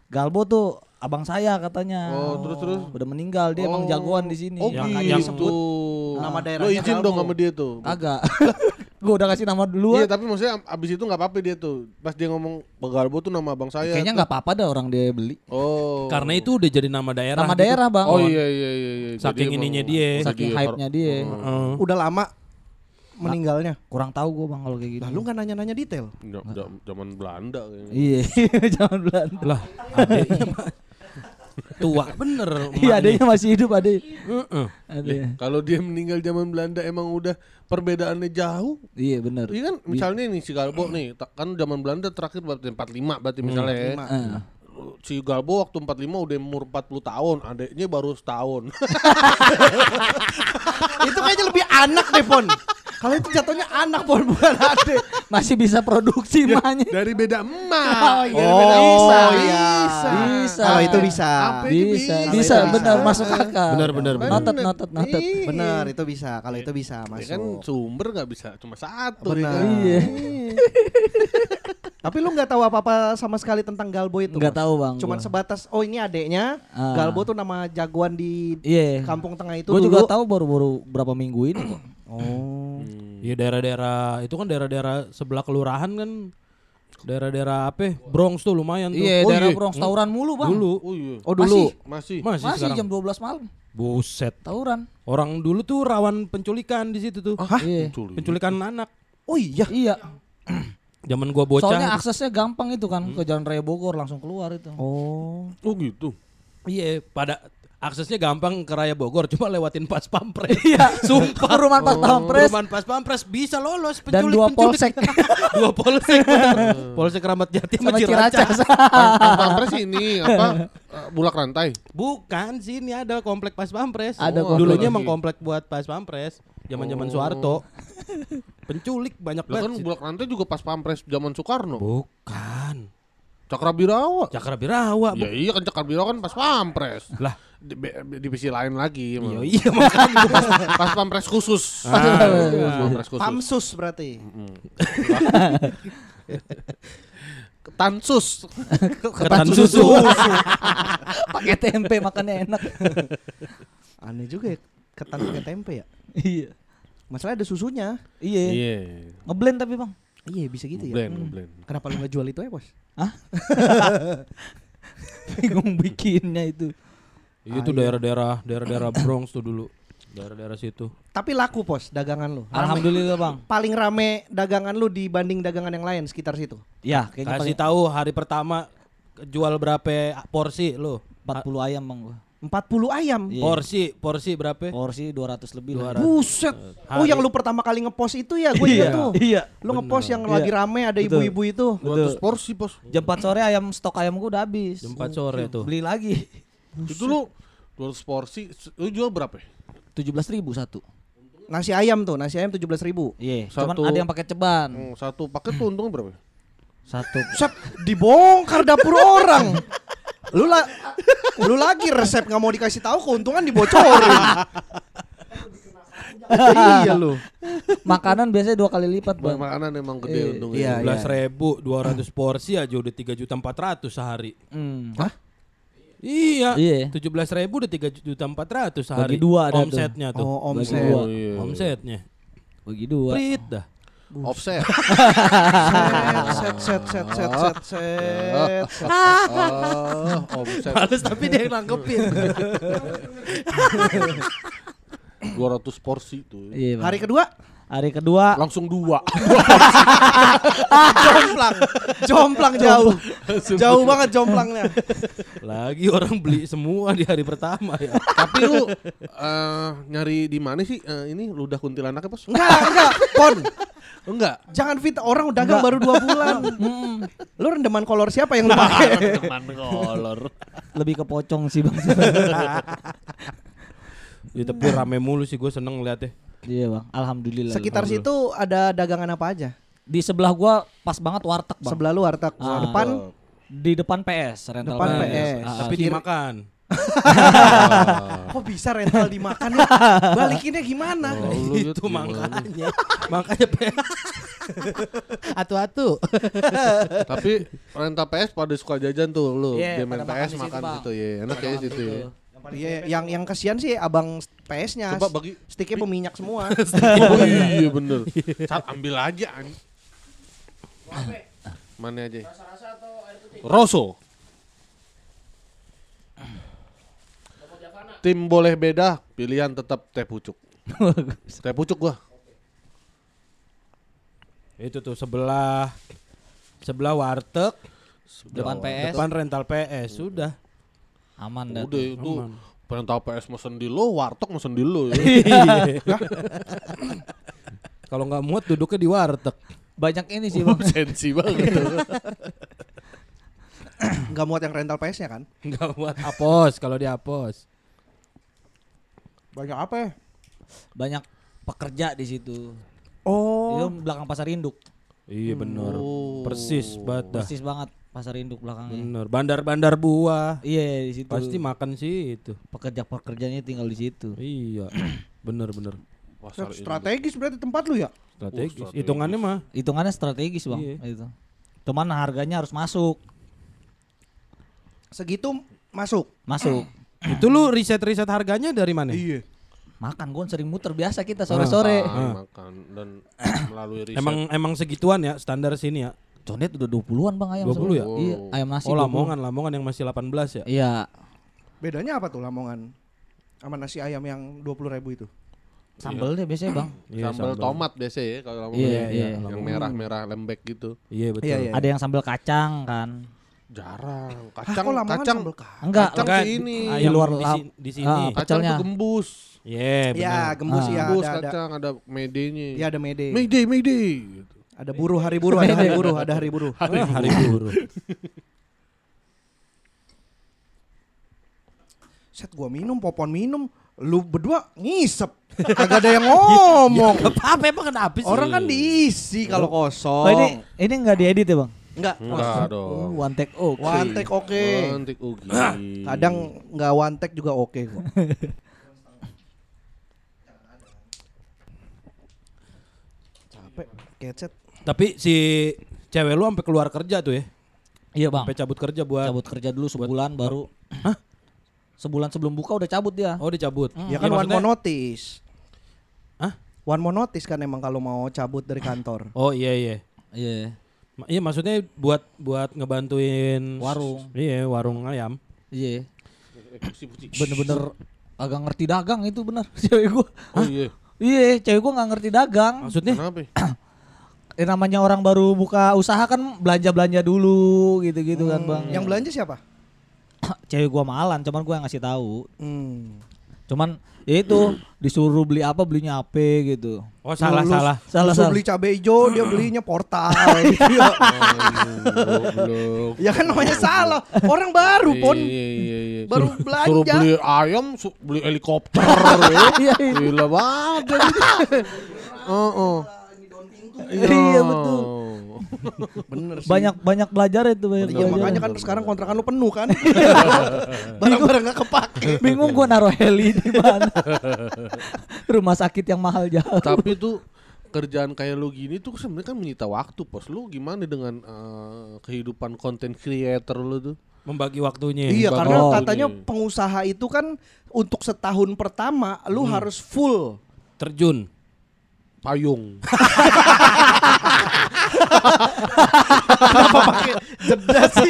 Galbo tuh abang saya katanya. Oh, terus terus. Udah meninggal dia emang Oh. jagoan di sini. Oh, Yang- gitu. yang sebut nama daerahnya Lo izin Galbo. dong sama dia tuh. Agak. Gua udah kasih nama dulu. Iya, tapi maksudnya abis itu nggak apa-apa dia tuh. Pas dia ngomong Galbo tuh nama abang saya. Kayaknya nggak apa-apa dah orang dia beli. Oh. Karena itu udah jadi nama daerah. Nama gitu. daerah, Bang. Oh iya iya iya iya. Saking Jadi ininya dia. Saking hype-nya dia. Heeh. Udah lama meninggalnya. Kurang tahu gua Bang kalau kayak gitu. Lah lu kan nanya-nanya detail. Ja- ja- Zaman Belanda kayaknya. Iya, jangan Belanda. Lah, tua bener. Iya, adanya masih hidup adek. Heeh. Adanya. Kalau dia meninggal zaman Belanda emang udah perbedaannya jauh. Iya bener. Iya kan misalnya nih si Galbo nih kan zaman Belanda terakhir berarti 45 berarti misalnya ya. Eh. Si Galbo waktu 45 udah umur 40 tahun, adeknya baru setahun. itu kayaknya lebih anak deh, Pon. Kalau itu jatuhnya anak, Pon, bukan adek. Masih bisa produksi mahnya. Dari beda emak. Oh, iya, Dari beda bisa, iya. Bisa. Kalau itu bisa. Apa itu Bisa, bisa? bisa, Itu benar bisa. masuk akal. Benar, benar, benar. Notet, notet, notet. Iya. Bener, itu bisa. Kalau itu bisa Ya masuk. kan sumber nggak bisa cuma satu Benar. ya kan? Iya. Tapi lu nggak tahu apa-apa sama sekali tentang Galbo itu. Nggak tahu, Bang, Cuman gua. sebatas oh ini adeknya. Ah. Galbo tuh nama jagoan di Iya. kampung tengah itu Gue dulu. juga tahu baru-baru berapa minggu ini kok. Oh. Iya daerah-daerah itu kan daerah-daerah sebelah kelurahan kan daerah-daerah apa? Bronx tuh lumayan tuh. Iya, Oh, daerah iya. Bronx tawuran mulu, Bang. Dulu. Oh iya. Oh dulu. Masih. Masih, Masih sekarang. jam 12 malam Buset. tawuran. Orang dulu tuh rawan penculikan di situ tuh. Hah? Iya. Penculik. Penculikan anak. Oh iya. Iya. Zaman gua bocah. Soalnya aksesnya gampang itu kan ke Jalan Raya Bogor langsung keluar itu. Oh. Oh gitu. Iya, pada aksesnya gampang ke Raya Bogor, cuma lewatin pas pampres. Iya, Sumpah. Perumahan pas pampres Perumahan pas pampres bisa lolos dan penculik, dua penculik. polsek dua polsek. bener. polsek Ramat Jati sama Ciracas. Ciracas. Pas pampres ini apa? eh, bulak rantai. Bukan, sini ada komplek pas pampres. Ada komplek Dulunya emang komplek buat pas pampres. Zaman-zaman Oh. Soeharto. Penculik banyak Lah kan banget. bulak rantai juga pas pampres zaman Soekarno. Bukan. Cakrabirawa. Cakrabirawa. Ya iya kan Cakrabirawa kan pas pampres. Lah, Di, divisi lain lagi. iya, iya makanya. pas, pas pampres khusus. Ah, Pas pampres khusus. Pamsus berarti. Tansus. Ketan susu. Pakai tempe makannya enak. Aneh juga ya. Ketan pakai tempe ya. iya. Masalah ada susunya. Iya. Iya. Ngeblend tapi, Bang. Iya bisa gitu ya. Blend, blend. Kenapa lu nggak jual itu ya bos? Bingung bikinnya itu. Iya tuh daerah-daerah daerah-daerah Bronx tuh dulu. Daerah-daerah situ. Tapi laku pos dagangan lu. Alhamdulillah, Bang. Paling rame dagangan lu dibanding dagangan yang lain sekitar situ. Ya, kayaknya Kasih paling tahu hari pertama jual berapa porsi lo? 40 ayam, Bang gua. 40 ayam. Iya. Porsi, porsi berapa? Porsi 200 lebih lah. Buset. Oh yang lu pertama kali ngepost itu ya gue ingat tuh. Iya. Lu ngepost yang Iya. lagi rame ada ibu-ibu itu. 200 porsi, Bos. Jam 4 sore ayam stok ayam gua udah habis. Jam 4 sore tuh. Beli lagi. Itu lu 200 porsi, lu jual berapa? ya? 17 ribu satu. Nasi ayam tuh, nasi ayam 17 ribu. Iya. Cuman Satu- ada yang pakai ceban. Hmm, satu paket tuh untungnya berapa? Satu. Set, dibongkar dapur orang. Lu la lu lagi resep nggak mau dikasih tahu keuntungan dibocorin. iya lu. Makanan biasanya dua kali lipat, Bang, makanan emang gede Iya, untungnya. iya. 12 ribu 200 porsi aja udah 3 juta 400 sehari. Hmm. Iya. Iya. 17 ribu udah 3 juta 400 sehari. Bagi dua ada tuh. Omsetnya tuh. Oh, Bagi omset. dua. Oh, iya. Omsetnya. Bagi dua. Prit dah. Offset. Set set set set set set. Oh, omset. Males tapi dia yang nangkepin. 200 porsi tuh. Iya. Hari kedua Hari kedua Langsung dua. jomplang. Jomplang jauh. Jauh banget jomplangnya. Lagi orang beli semua di hari pertama ya. Tapi lu eh, nyari di mana sih eh, ini ludah kuntilanaknya, Bos? Enggak, enggak. Pon. Enggak. Jangan fit orang dagang baru dua bulan. Lu rendeman kolor siapa yang lu pakai? Teman kolor. lebih ke pocong sih, Bang. Ya, tapi rame mulu sih gue seneng ngeliatnya. Iya, Bang. Alhamdulillah. Sekitar situ ada dagangan apa aja? Di sebelah gua pas banget warteg, Bang. Sebelah lu warteg, Ah. depan Di depan PS, rental Depan PS. PS. Ah, Tapi Kira- dimakan. kok bisa rental dimakan ya? Balikinnya gimana? Oh, liat Itu gimana? makanya. makanya pe- atu-atu. Tapi rental PS pada suka jajan tuh lu. Iya, Dia main PS makan Bang. situ ya. Enak ya situ ya. Iya, yang yang kasihan sih abang PS-nya. Coba bagi Sticknya peminyak semua. Oh iya bener. Sat ambil aja. an- Mana aja? Rosso. Tim boleh beda, pilihan tetap teh pucuk. teh pucuk gua. Itu tuh sebelah sebelah warteg, Depan PS. depan rental PS sudah. Aman dah. Udah itu perintah PS mesen di lo, warteg mesen di lo ya. Kalau nggak muat duduknya di warteg. Banyak ini sih, Bang. Sensi banget. Enggak muat yang rental PS-nya kan? Nggak muat apos kalau di apos. Banyak apa ya? Banyak pekerja di situ. Oh. Itu belakang pasar induk. Iya bener. Persis banget. Persis banget pasar induk belakangnya. Bener. Bandar-bandar buah. Iya di situ. Pasti makan sih itu. pekerja-pekerjanya tinggal di situ. Iya. Bener-bener. Pasar induk. Strategis berarti tempat lu ya? Strategis. strategis. Hitungannya mah Hitungannya strategis bang. Iya. Itu. Cuman harganya harus masuk. Segitu masuk. Masuk. Itu lu riset-riset harganya dari mana? Iya. Makan gue sering muter biasa kita sore-sore. Makan, makan dan melalui riset. Emang emang segituan ya standar sini ya. Condet udah 20-an Bang ayam 20 sekarang. ya? Iya, ayam nasi Oh 20. Lamongan, Lamongan yang masih 18 ya. Iya. Bedanya apa tuh Lamongan sama nasi ayam yang 20.000 ribu itu? Sambelnya biasanya Bang. Iya, sambal tomat biasa ya kalau kamu Iya, ya, iya. yang merah-merah lembek gitu. Iya betul. Iya, iya. Ada yang sambel kacang kan. Jarang. Hah, Kacang kok Lamongan kacang sambal kacang? Enggak, Kacang Enggak, sih ini. ayam Di luar di, di sini. Ah, Kacang tuh gembus. Iya, Ya, benar. gembus Ah. ya Gembus ada, ada. kacang ada medenya. Ya ada Mede. Mayday, Mayday. gitu. Ada buruh hari buruh, ada hari buruh, ada hari buruh. Hari, hari buruh. Set gua minum, popon minum, lu berdua ngisep. Kagak ada yang ngomong. Gak apa-apa emang kenapa sih? Orang kan diisi kalau kosong. Oh, ini ini enggak diedit ya, Bang? enggak. Enggak Oh, dong. one take oke. One take oke. Cantik Ugi. Kadang nggak one take juga oke kok. Capek, kecet. Tapi si cewek lu sampai keluar kerja tuh ya. Iya, Bang. Sampai cabut kerja buat Cabut kerja dulu sebulan baru. Hah? Sebulan sebelum buka udah cabut dia. Oh, dicabut. Ya kan one maksudnya- more notice. Hah? One more notice kan emang kalau mau cabut dari kantor. Oh, iya iya. Iya. Ma- Iya maksudnya buat buat ngebantuin Warung. Iya, warung ayam. Iya. Bener-bener agak ngerti dagang itu bener cewek gua. Oh iya. Iya, cewek gua nggak ngerti dagang. Maksudnya Kenapa? Eh, namanya orang baru buka usaha kan belanja-belanja dulu gitu-gitu kan, Bang. Yang belanja siapa? cewek gua malan, cuman gua yang ngasih tahu. Hmm. Cuman ya itu disuruh beli apa belinya apa gitu. Oh, salah Lu- lu- salah. Salah, salah. beli cabai hijau, dia belinya portal gitu ya. Goblok. Ya kan namanya salah. Orang baru pon. Iya, iya, iya. Baru Suruh- belanja. Suruh beli ayam, su- beli helikopter. ya. Iya, iya. Gila banget. Heeh. Iya betul. Bener sih. Banyak banyak belajar itu banyak Iya belajar. makanya kan sekarang kontrakan lu penuh kan. Barang-barang gak kepake. Bingung gua naruh heli di mana. Rumah sakit yang mahal jauh. Tapi tuh kerjaan kayak lu gini tuh sebenarnya kan menyita waktu pos lu gimana dengan eh, kehidupan content creator lu tuh Membagi waktunya. Iya Bagi karena waktunya. katanya pengusaha itu kan untuk setahun pertama lu harus full. Terjun. Payung Kenapa pakai jeda sih?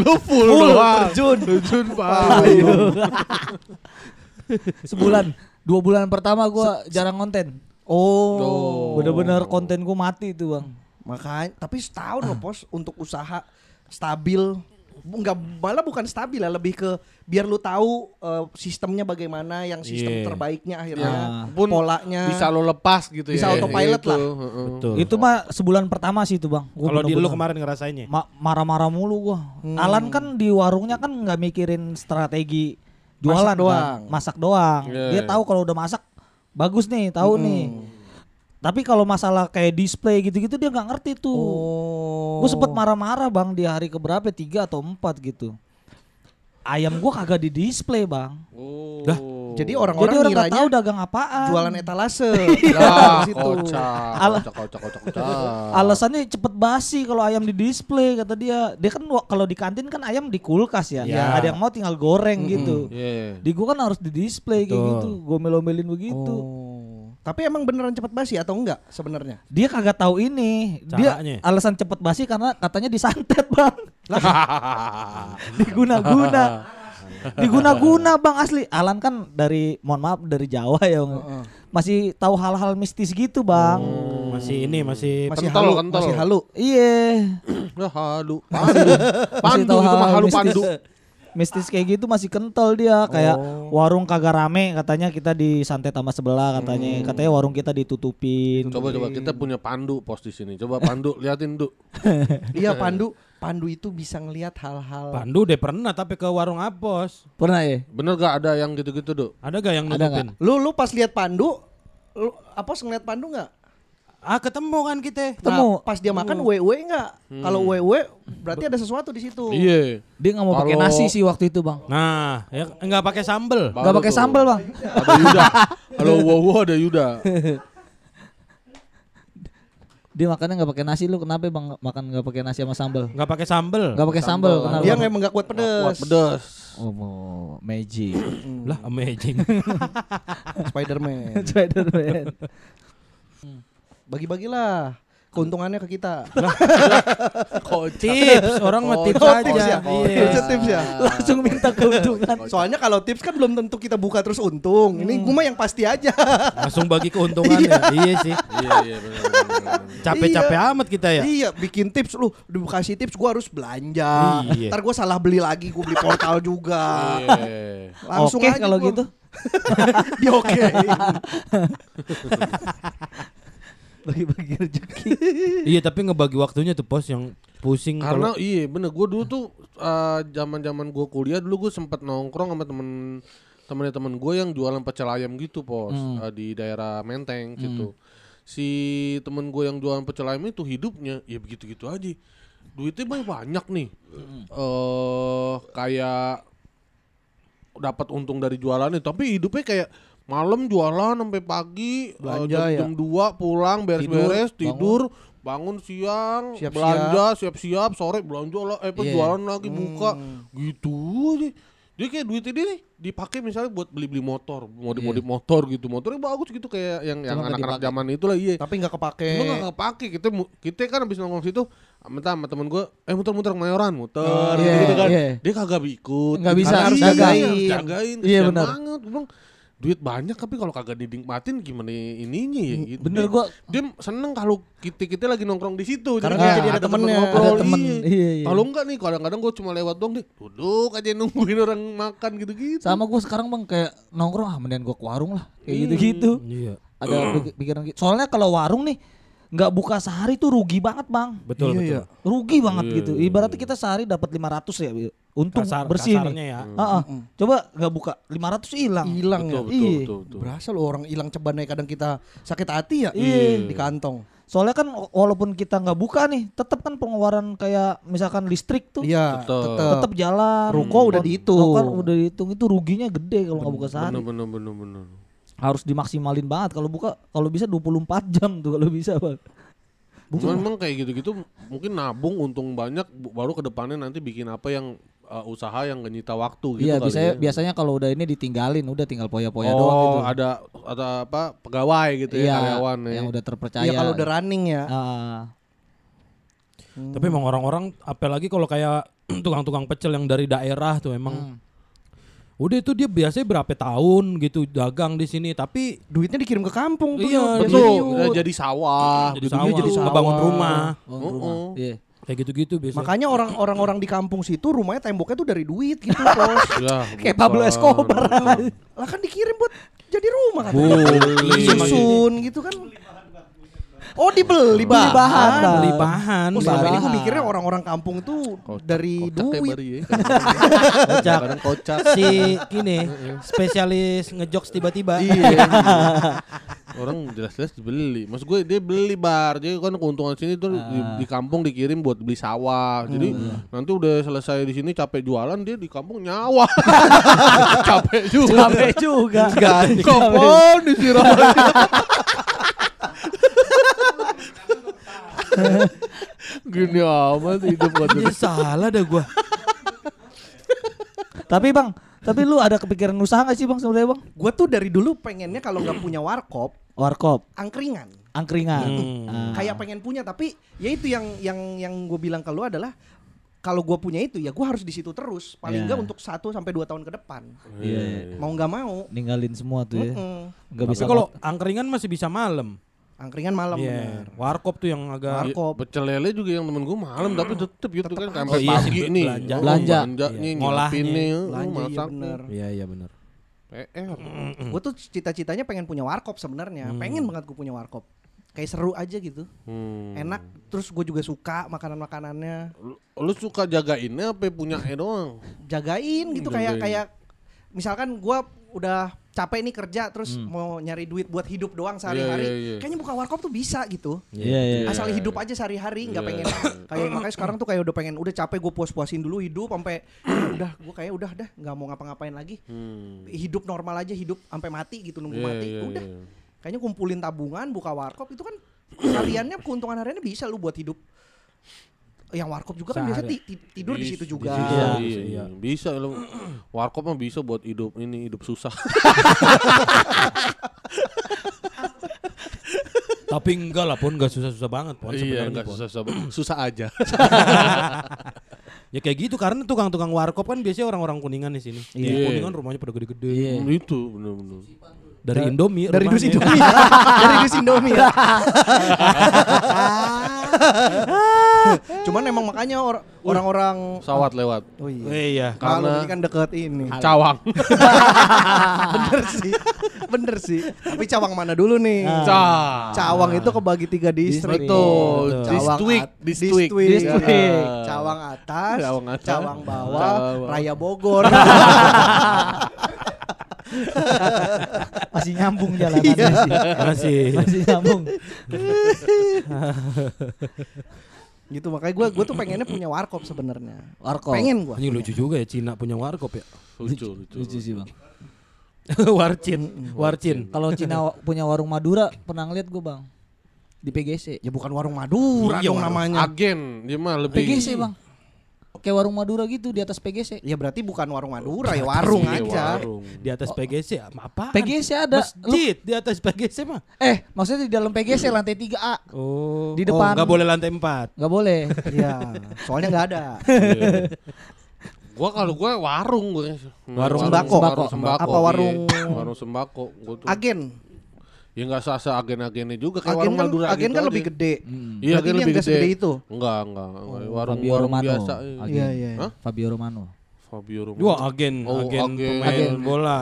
lu full, Full doang. terjun. terjun payung Sebulan, dua bulan pertama gua jarang konten. Oh. Bener-bener konten gua mati itu, Bang. Makanya tapi setahun loh pos untuk usaha stabil. Enggak malah bukan stabil ya, lebih ke biar lu tahu eh, sistemnya bagaimana yang sistem Iya. terbaiknya akhirnya Ya, pun polanya bisa lo lepas gitu Bisa ya autopilot Itu, lah. heeh. Betul. Itu mah sebulan pertama sih itu, Bang. Kalau di lu kemarin ngerasainnya. Ma- marah-marah mulu gua. Alan kan di warungnya kan nggak mikirin strategi jualan Masak doang. kan. Masak doang. Iya. Dia tahu kalau udah masak bagus nih, tahu nih. Tapi kalau masalah kayak display gitu-gitu dia nggak ngerti tuh. Oh. Gue sempet marah-marah bang di hari keberapa tiga atau empat gitu. Ayam gua kagak di display bang. Oh. Dah. Jadi Jadi orang-orang orang nggak ngiranya tahu dagang apaan. jualan etalase. Ya, Di situ. kocak, Ala- kocak, kocak, kocak, kocak. Alasannya cepet basi kalau ayam di display kata dia. Dia kan kalau di kantin kan ayam di kulkas ya. Ya. Ada yang mau tinggal goreng gitu. Iya. Di gua kan harus di display kayak gitu. Gomel-omelin begitu. Oh. Tapi emang beneran cepet basi atau enggak sebenarnya? Dia kagak tahu ini. Caranya. Dia alasan cepet basi karena katanya disantet, Bang. Diguna-guna. Diguna-guna, Bang asli. Alan kan dari mohon maaf dari Jawa ya, Bang. Masih tahu hal-hal mistis gitu, Bang. Masih ini masih Masih Kental, halu, kental. masih halu. Iya. Lah halu. Pandu. Masih Pandu tahu itu mah hal-hal halu mistis. pandu. Mistis kayak gitu masih kental dia kayak warung kagak rame katanya kita disantet sama sebelah katanya katanya warung kita ditutupin Coba coba kita punya pandu pos di sini. Coba pandu liatin tuh. Iya Pandu, Pandu itu bisa ngelihat hal-hal. Pandu deh pernah tapi ke warung Apos. pernah ya Bener gak ada yang gitu-gitu, Duk? Ada gak yang Ada nutupin? Lu lu pas lihat Pandu, lu apa ngeliat Pandu nggak? Ah ketemu kan kita. Nah, Ketemu. pas dia makan wewe nggak? Kalau wewe berarti ada sesuatu di situ. Iya. dia nggak mau pakai Kalau- nasi sih waktu itu bang Nah, ya enggak pakai sambel. nggak Baru pakai tuh. sambal bang Ada Yuda. Kalau wow wow ada Yuda. Dia makannya nggak pakai nasi lu kenapa bang makan nggak pakai nasi sama sambal? Nggak pakai sambel. Nggak pakai sambal. Kenapa? Dia emang gak kuat pedes. Kuat pedas. Oh, mau magic. Lah amazing. Spiderman. Spiderman. Bagi-bagilah keuntungannya ke kita. tips, orang mah tips aja. tips ya? Iya. Tips ya. Langsung minta keuntungan. Soalnya kalau tips kan belum tentu kita buka terus untung. Ini gue mah yang pasti aja. Langsung bagi keuntungannya. iya sih. Iya iya benar benar. Capek-capek amat kita ya. Iya, bikin tips lu, udah kasih tips gue harus belanja. Iya. Ntar gue salah beli lagi, gue beli portal juga. Iya. Langsung Oke aja kalau gua. gitu. Dia oke. Bagi-bagi rezeki. Iya tapi ngebagi waktunya tuh pos yang pusing Karena kalau iya bener gue dulu tuh eh, zaman-zaman gue kuliah dulu gue sempet nongkrong sama temen temennya temen gue yang jualan pecel ayam gitu pos eh, di daerah Menteng gitu. Si temen gue yang jualan pecel ayam itu hidupnya ya begitu-gitu aja. Duitnya banyak banyak nih. Eh kayak dapat untung dari jualannya tapi hidupnya kayak malam jualan sampai pagi eh, Belanja jam, ya? jam 2 pulang beres-beres tidur, bangun siang Siap-siap. belanja siap-siap sore belanja lah eh apa, Iya. jualan lagi buka Hmm. gitu aja dia kayak duitnya dia nih dipakai misalnya buat beli-beli motor modif-modif Iya. motor gitu motornya bagus gitu kayak yang yang Cuma nggak anak-anak zaman itu lah iya Tapi nggak kepake. Cuma gak kepake kita kita kan habis nongkrong situ minta sama temen gue eh muter-muter kemayoran muter Oh, gitu, iya, kan iya. dia kagak ikut Nggak bisa, Karena harus iya, jagain. jagain Iya, benar. banget bilang duit banyak tapi kalau kagak dinikmatin gimana ininya ya gitu Bener Dia- gua dia seneng kalau kita kita lagi nongkrong di situ Karena kayak jadi ada temennya. ngobrol, Ada temen, iya. iya, iya. kalau enggak nih kadang-kadang gue cuma lewat doang deh duduk aja nungguin orang makan gitu-gitu sama gue sekarang bang kayak nongkrong ah mendingan gue ke warung lah kayak gitu-gitu. Iya. Ada pik- pikiran gitu. Soalnya kalau warung nih nggak buka sehari tuh rugi banget bang. Betul Iya, betul. iya. Rugi banget Iya, gitu. Ibaratnya kita sehari dapat 500 ya. Untung Kasar, bersih nih. ya. Heeh. Coba nggak buka 500 hilang. hilang ya. betul betul, Iya. betul, betul. Berasa lo orang hilang cebannya kadang kita sakit hati ya Iya. di kantong. Soalnya kan walaupun kita nggak buka nih, tetap kan pengeluaran kayak misalkan listrik tuh Iya, Tetep. tetep. tetap jalan. Ruko udah Kon- dihitung. ruko kan udah dihitung itu ruginya gede kalau nggak buka sehari. bener bener bener bener Harus dimaksimalin banget kalau buka kalau bisa 24 jam tuh kalau bisa, Bang. Cuman memang kayak gitu-gitu mungkin nabung untung banyak baru ke depannya nanti bikin apa yang uh, usaha yang nyita waktu gitu Iya, kali biasanya ya. biasanya kalau udah ini ditinggalin, udah tinggal poya-poya oh, doang gitu. ada ada apa pegawai gitu ya Iya, karyawan ya. yang udah terpercaya. Iya kalau udah running ya. Ah, Tapi emang orang-orang apalagi kalau kayak tukang-tukang pecel yang dari daerah tuh emang udah itu dia biasanya berapa tahun gitu dagang di sini tapi Duitnya dikirim ke kampung tuh. Iya. Betul, Yud. ya, jadi sawah, jadi gitu sawah, jadi sawah. ngebangun rumah oh, Oh, rumah. oh. Iya. kayak gitu-gitu biasanya. Makanya orang-orang orang di kampung situ rumahnya temboknya tuh dari duit gitu, Bos. Ya, Kayak Pablo. Escobar. lah kan dikirim buat jadi rumah kan. Susun gitu kan. Oh dibeli Beli bahan, Bang. beli bahan. Oh, selama ini gue bahan. mikirnya orang-orang kampung itu dari Kocak kayak duit. ya. Kocak. Kadang kocak. si gini spesialis ngejokes tiba-tiba. Iya. Orang jelas-jelas dibeli. Maksud gue dia beli bar. Jadi kan keuntungan sini tuh di, di kampung dikirim buat beli sawah. Jadi nanti udah selesai di sini capek jualan dia di kampung nyawa. capek juga. Capek juga. Kapan disiram? Gini amat hidup Jadi kata salah dah gua. Tapi Bang, tapi lu ada kepikiran usaha gak sih Bang sebenarnya Bang? Gue tuh dari dulu pengennya kalau nggak punya warkop, Warkop, angkringan. angkringan. Hmm. Ah. Kayak pengen punya tapi ya itu yang yang yang gue bilang ke lu adalah kalau gue punya itu ya gue harus di situ terus paling Iya. enggak untuk satu sampai dua tahun ke depan Iya, iya. mau nggak mau Ninggalin semua tuh ya. Gak Tapi bisa kalau angkringan masih bisa malam. Angkringan malam Iya. bener Warkop tuh yang agak Warkop. Pecel lele juga yang temen gue malam tapi tetep gitu kan sampai Oh, iya sih, pagi be- nih. belanja. Oh, Belanja. Belanja Iya. nih, Ngolahnya. nyelapin nih, oh, belanja iya masak. bener Iya iya benar. PR. gue tuh cita-citanya pengen punya warkop sebenarnya pengen banget gue punya warkop kayak seru aja gitu Hmm. enak terus gue juga suka makanan makanannya Lu, lu suka jagainnya apa punya doang? jagain gitu Jagain. kayak kayak misalkan gue udah capek nih kerja terus Hmm. mau nyari duit buat hidup doang sehari-hari Iya, iya, iya. kayaknya buka warkop tuh bisa gitu Iya, iya. asal hidup aja sehari-hari nggak Iya. pengen kayak makanya sekarang tuh kayak udah pengen udah capek gue puas-puasin dulu hidup sampai "Ya udah gue kayak udah dah nggak mau ngapa-ngapain lagi Hmm. hidup normal aja hidup sampai mati gitu nunggu Iya, mati iya, udah iya. kayaknya kumpulin tabungan buka warkop itu kan hariannya keuntungan hariannya bisa lu buat hidup. Yang warkop juga kan biasa Sehari. ti- ti- tidur di situ juga. Bisa, Iya, iya, iya. iya. Bisa lu. Warkop mah bisa buat hidup ini hidup susah. Tapi enggak lah pun enggak susah-susah banget pon iya, sebenarnya. enggak Pon. susah susah. susah aja. Ya kayak gitu karena tukang-tukang warkop kan biasanya orang-orang kuningan di sini. Iya. kuningan rumahnya pada gede-gede. Itu benar-benar. Dari Indomie Dari dus rumahnya. Indomie. ya. Dari dus Indomie ya. Cuman emang makanya or- orang-orang Pesawat lewat. Oh iya. Eh, iya. Kalau Karena- ini kan deket ini. Cawang. Bener sih. Bener sih. Tapi cawang mana dulu nih? Ca. Cawang itu kebagi tiga distrik. Betul. Betul. Cawang District, at- district. district. Ya. Cawang atas, Cawang atas, Cawang bawah, Cawang. Raya Bogor. Masih nyambung jalan Iya. Masih. Masih nyambung. gitu makanya gue gue tuh pengennya punya warkop sebenarnya. Warkop. Pengen gue. Anjing lucu juga ya Cina punya warkop ya. Lucu, lucu. Lucu sih bang. Warcin, Warcin. Kalau Cina punya warung Madura pernah ngeliat gue bang di PGC. Ya bukan warung Madura Iya, dong warung namanya. Agen, dia mah lebih PGC bang. Kayak warung Madura gitu di atas PGC. Ya berarti bukan warung Madura ya warung Iya, aja. warung. Di atas PGC apa? PGC ada. Lu, Masjid di atas PGC mah. eh maksudnya di dalam PGC lantai 3A. Oh. Di depan. Oh, nggak boleh lantai 4. Gak boleh. Iya, soalnya nggak ada. Gua kalau gua warung gua. Warung sembako. Warung sembako. Apa warung- iya. warung sembako. Gua tuh. Agen. Ya enggak sasa agen-agennya juga kayak Agen warung kan, Madura agen gitu kan aja. lebih gede. Iya, Berarti agen ini yang lebih nggak gede. segede itu. Enggak, enggak. Warung Fabio warung Romano. biasa. Agen. Iya, iya. Hah? Fabio Romano. Fabio Romano. Wah, agen, Oh, agen, agen. pemain Agen. bola.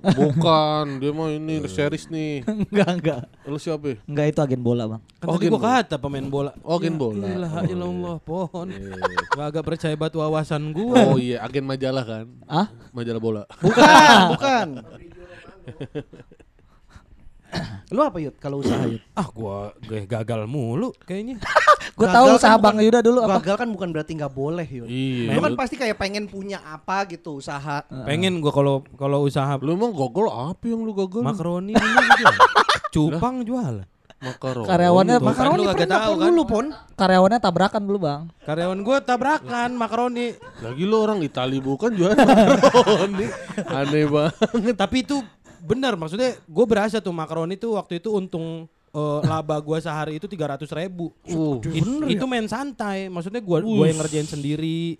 Bukan, dia mah ini series nih. enggak enggak. Lu siapa? ya? Enggak itu agen bola bang. Kan Oh, tadi gua bola. kata pemain bola. Oh, agen bola. Ilah, Oh, iya. ilallah, pohon. Iya. Gak agak percaya batu wawasan gua. Oh iya, agen majalah kan? Ah? Majalah bola. Bukan, bukan. Lu apa Yud kalau usaha Yud? Ah, gua gue gagal mulu kayaknya. Gue Gagal tahu kan usaha bukan- Bang Yuda dulu apa? Gagal kan bukan berarti nggak boleh Yud. Iya. Lu kan pasti kayak pengen punya apa gitu usaha. Pengen gua kalau kalau usaha Lu emang gogol apa yang lu gogol? makaroni. Cupang jual. Makaroni. Karyawannya Tuh, kan Makaroni lu kagak pernah tahu kan. dulu pon. karyawannya tabrakan dulu bang. Karyawan gua tabrakan makaroni. Lagi lu orang Itali bukan jual makaroni. Aneh banget. Tapi itu benar maksudnya gue berasa tuh makaroni tuh waktu itu untung eh, laba gua sehari itu 300 ribu. Uh, It- itu main santai, maksudnya gua gua yang ngerjain sendiri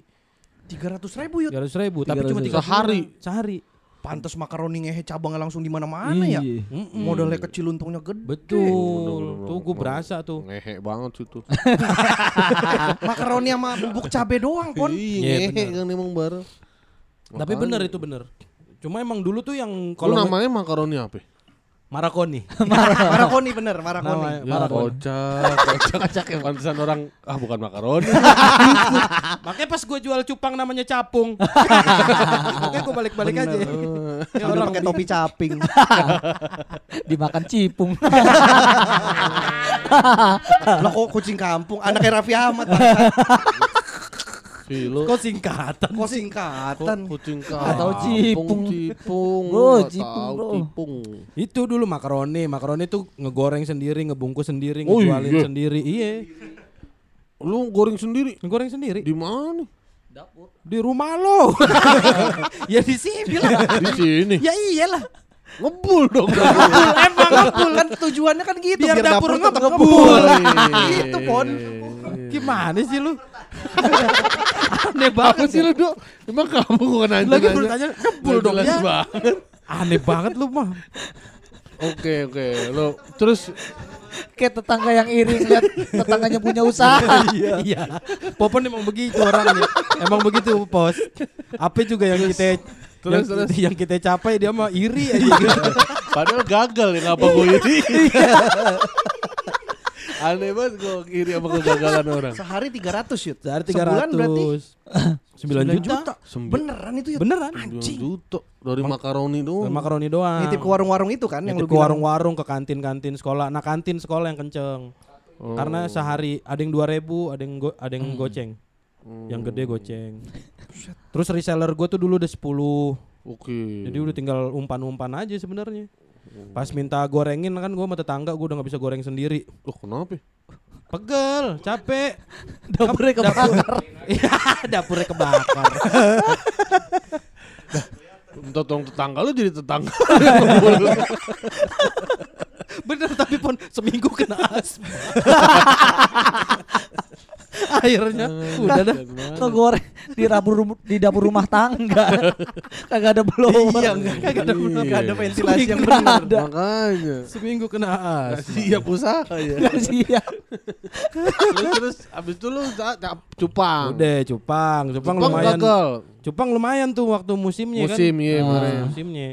Tiga ratus ribu Yud. 300 ribu, tapi cuma 300.000. tiga Sehari? sehari. Pantes makaroni ngehe cabangnya langsung di mana-mana ya. Iya. Mm-mm. Modalnya kecil untungnya gede. Betul, tuh gue berasa tuh. ngehe banget situ. Makaroni sama bubuk cabe doang pon. Iya, ngehe kan emang bareng. Tapi bener itu bener. Cuma emang dulu tuh yang Kalau namanya makaroni apa? marakoni. Marakoni bener, marakoni. Namanya- Ya, kocak, kocak. Pantesan orang ah bukan makaroni. Makanya pas gue jual cupang namanya capung. Makanya gue balik-balik aja. Ya, orang pakai topi caping. Dimakan cipung. Lah kok kucing kampung, anaknya Raffi Ahmad. Lu kok singkatan. Kok singkatan? Kok kucing kampung, cipung. cipung. Bro, Nggak cipung, bro. cipung. Itu dulu makaroni, makaroni tuh ngegoreng sendiri, ngebungkus sendiri, Oh, ngejualin iya. sendiri. Iya, Lu goreng sendiri ngegoreng sendiri di mana? di rumah lo. ya di sini lah. Di sini. ya iyalah. Ngebul dong. Emang ngebul kan tujuannya kan gitu Biar dapur tetap ngebul. Gitu pon. Gimana sih lu? Aneh banget sih lu, Dok. Emang kamu kok nanya Lagi baru tanya ngebul dong ya. banget. Aneh banget lu mah. Oke, oke. Lu terus Kayak tetangga yang iri ngeliat tetangganya punya usaha. Iya. Popon emang begitu orangnya. Emang begitu pos. Apa juga yang kita Terus, yang, terus. yang kita capai dia mah iri aja. gitu. padahal gagal ya ngapa gue ini. Aneh banget gue kiri sama kegagalan orang. Sehari 300 yut. Sehari Sebulan berarti 300. 9 juta. Sembilan beneran itu yut. Beneran. Anjing. juta dari makaroni doang. Makaroni doang. Nitip ke warung-warung itu kan yang Nitip lu ke warung-warung ke kantin-kantin sekolah. Nah, kantin sekolah yang kenceng. Oh. Karena sehari ada yang 2000, ada yang go, ada yang goceng. Hmm. Yang gede goceng. Terus reseller gue tuh dulu udah 10. Oke. Jadi udah tinggal umpan-umpan aja sebenarnya. Pas minta gorengin kan gue sama tetangga gue udah nggak bisa goreng sendiri. Loh kenapa? Pegel, capek. Dapurnya kebakar. Iya, dapurnya kebakar. Minta tolong tetangga lu jadi tetangga. Bener tapi pun seminggu kena asma. Akhirnya udah dah. Ngegoreng di dapur di dapur rumah tangga. Kagak ada blower. Iya, enggak kagak ada Iya. enggak ada ventilasi yang benar. ada. Makanya. Seminggu kena asma. siap usaha ya. Lu terus abis itu lu cupang. Udah cupang, cupang, Cupang lumayan. gagal. Cupang lumayan tuh waktu musimnya Musim kan. iya Ah, musimnya.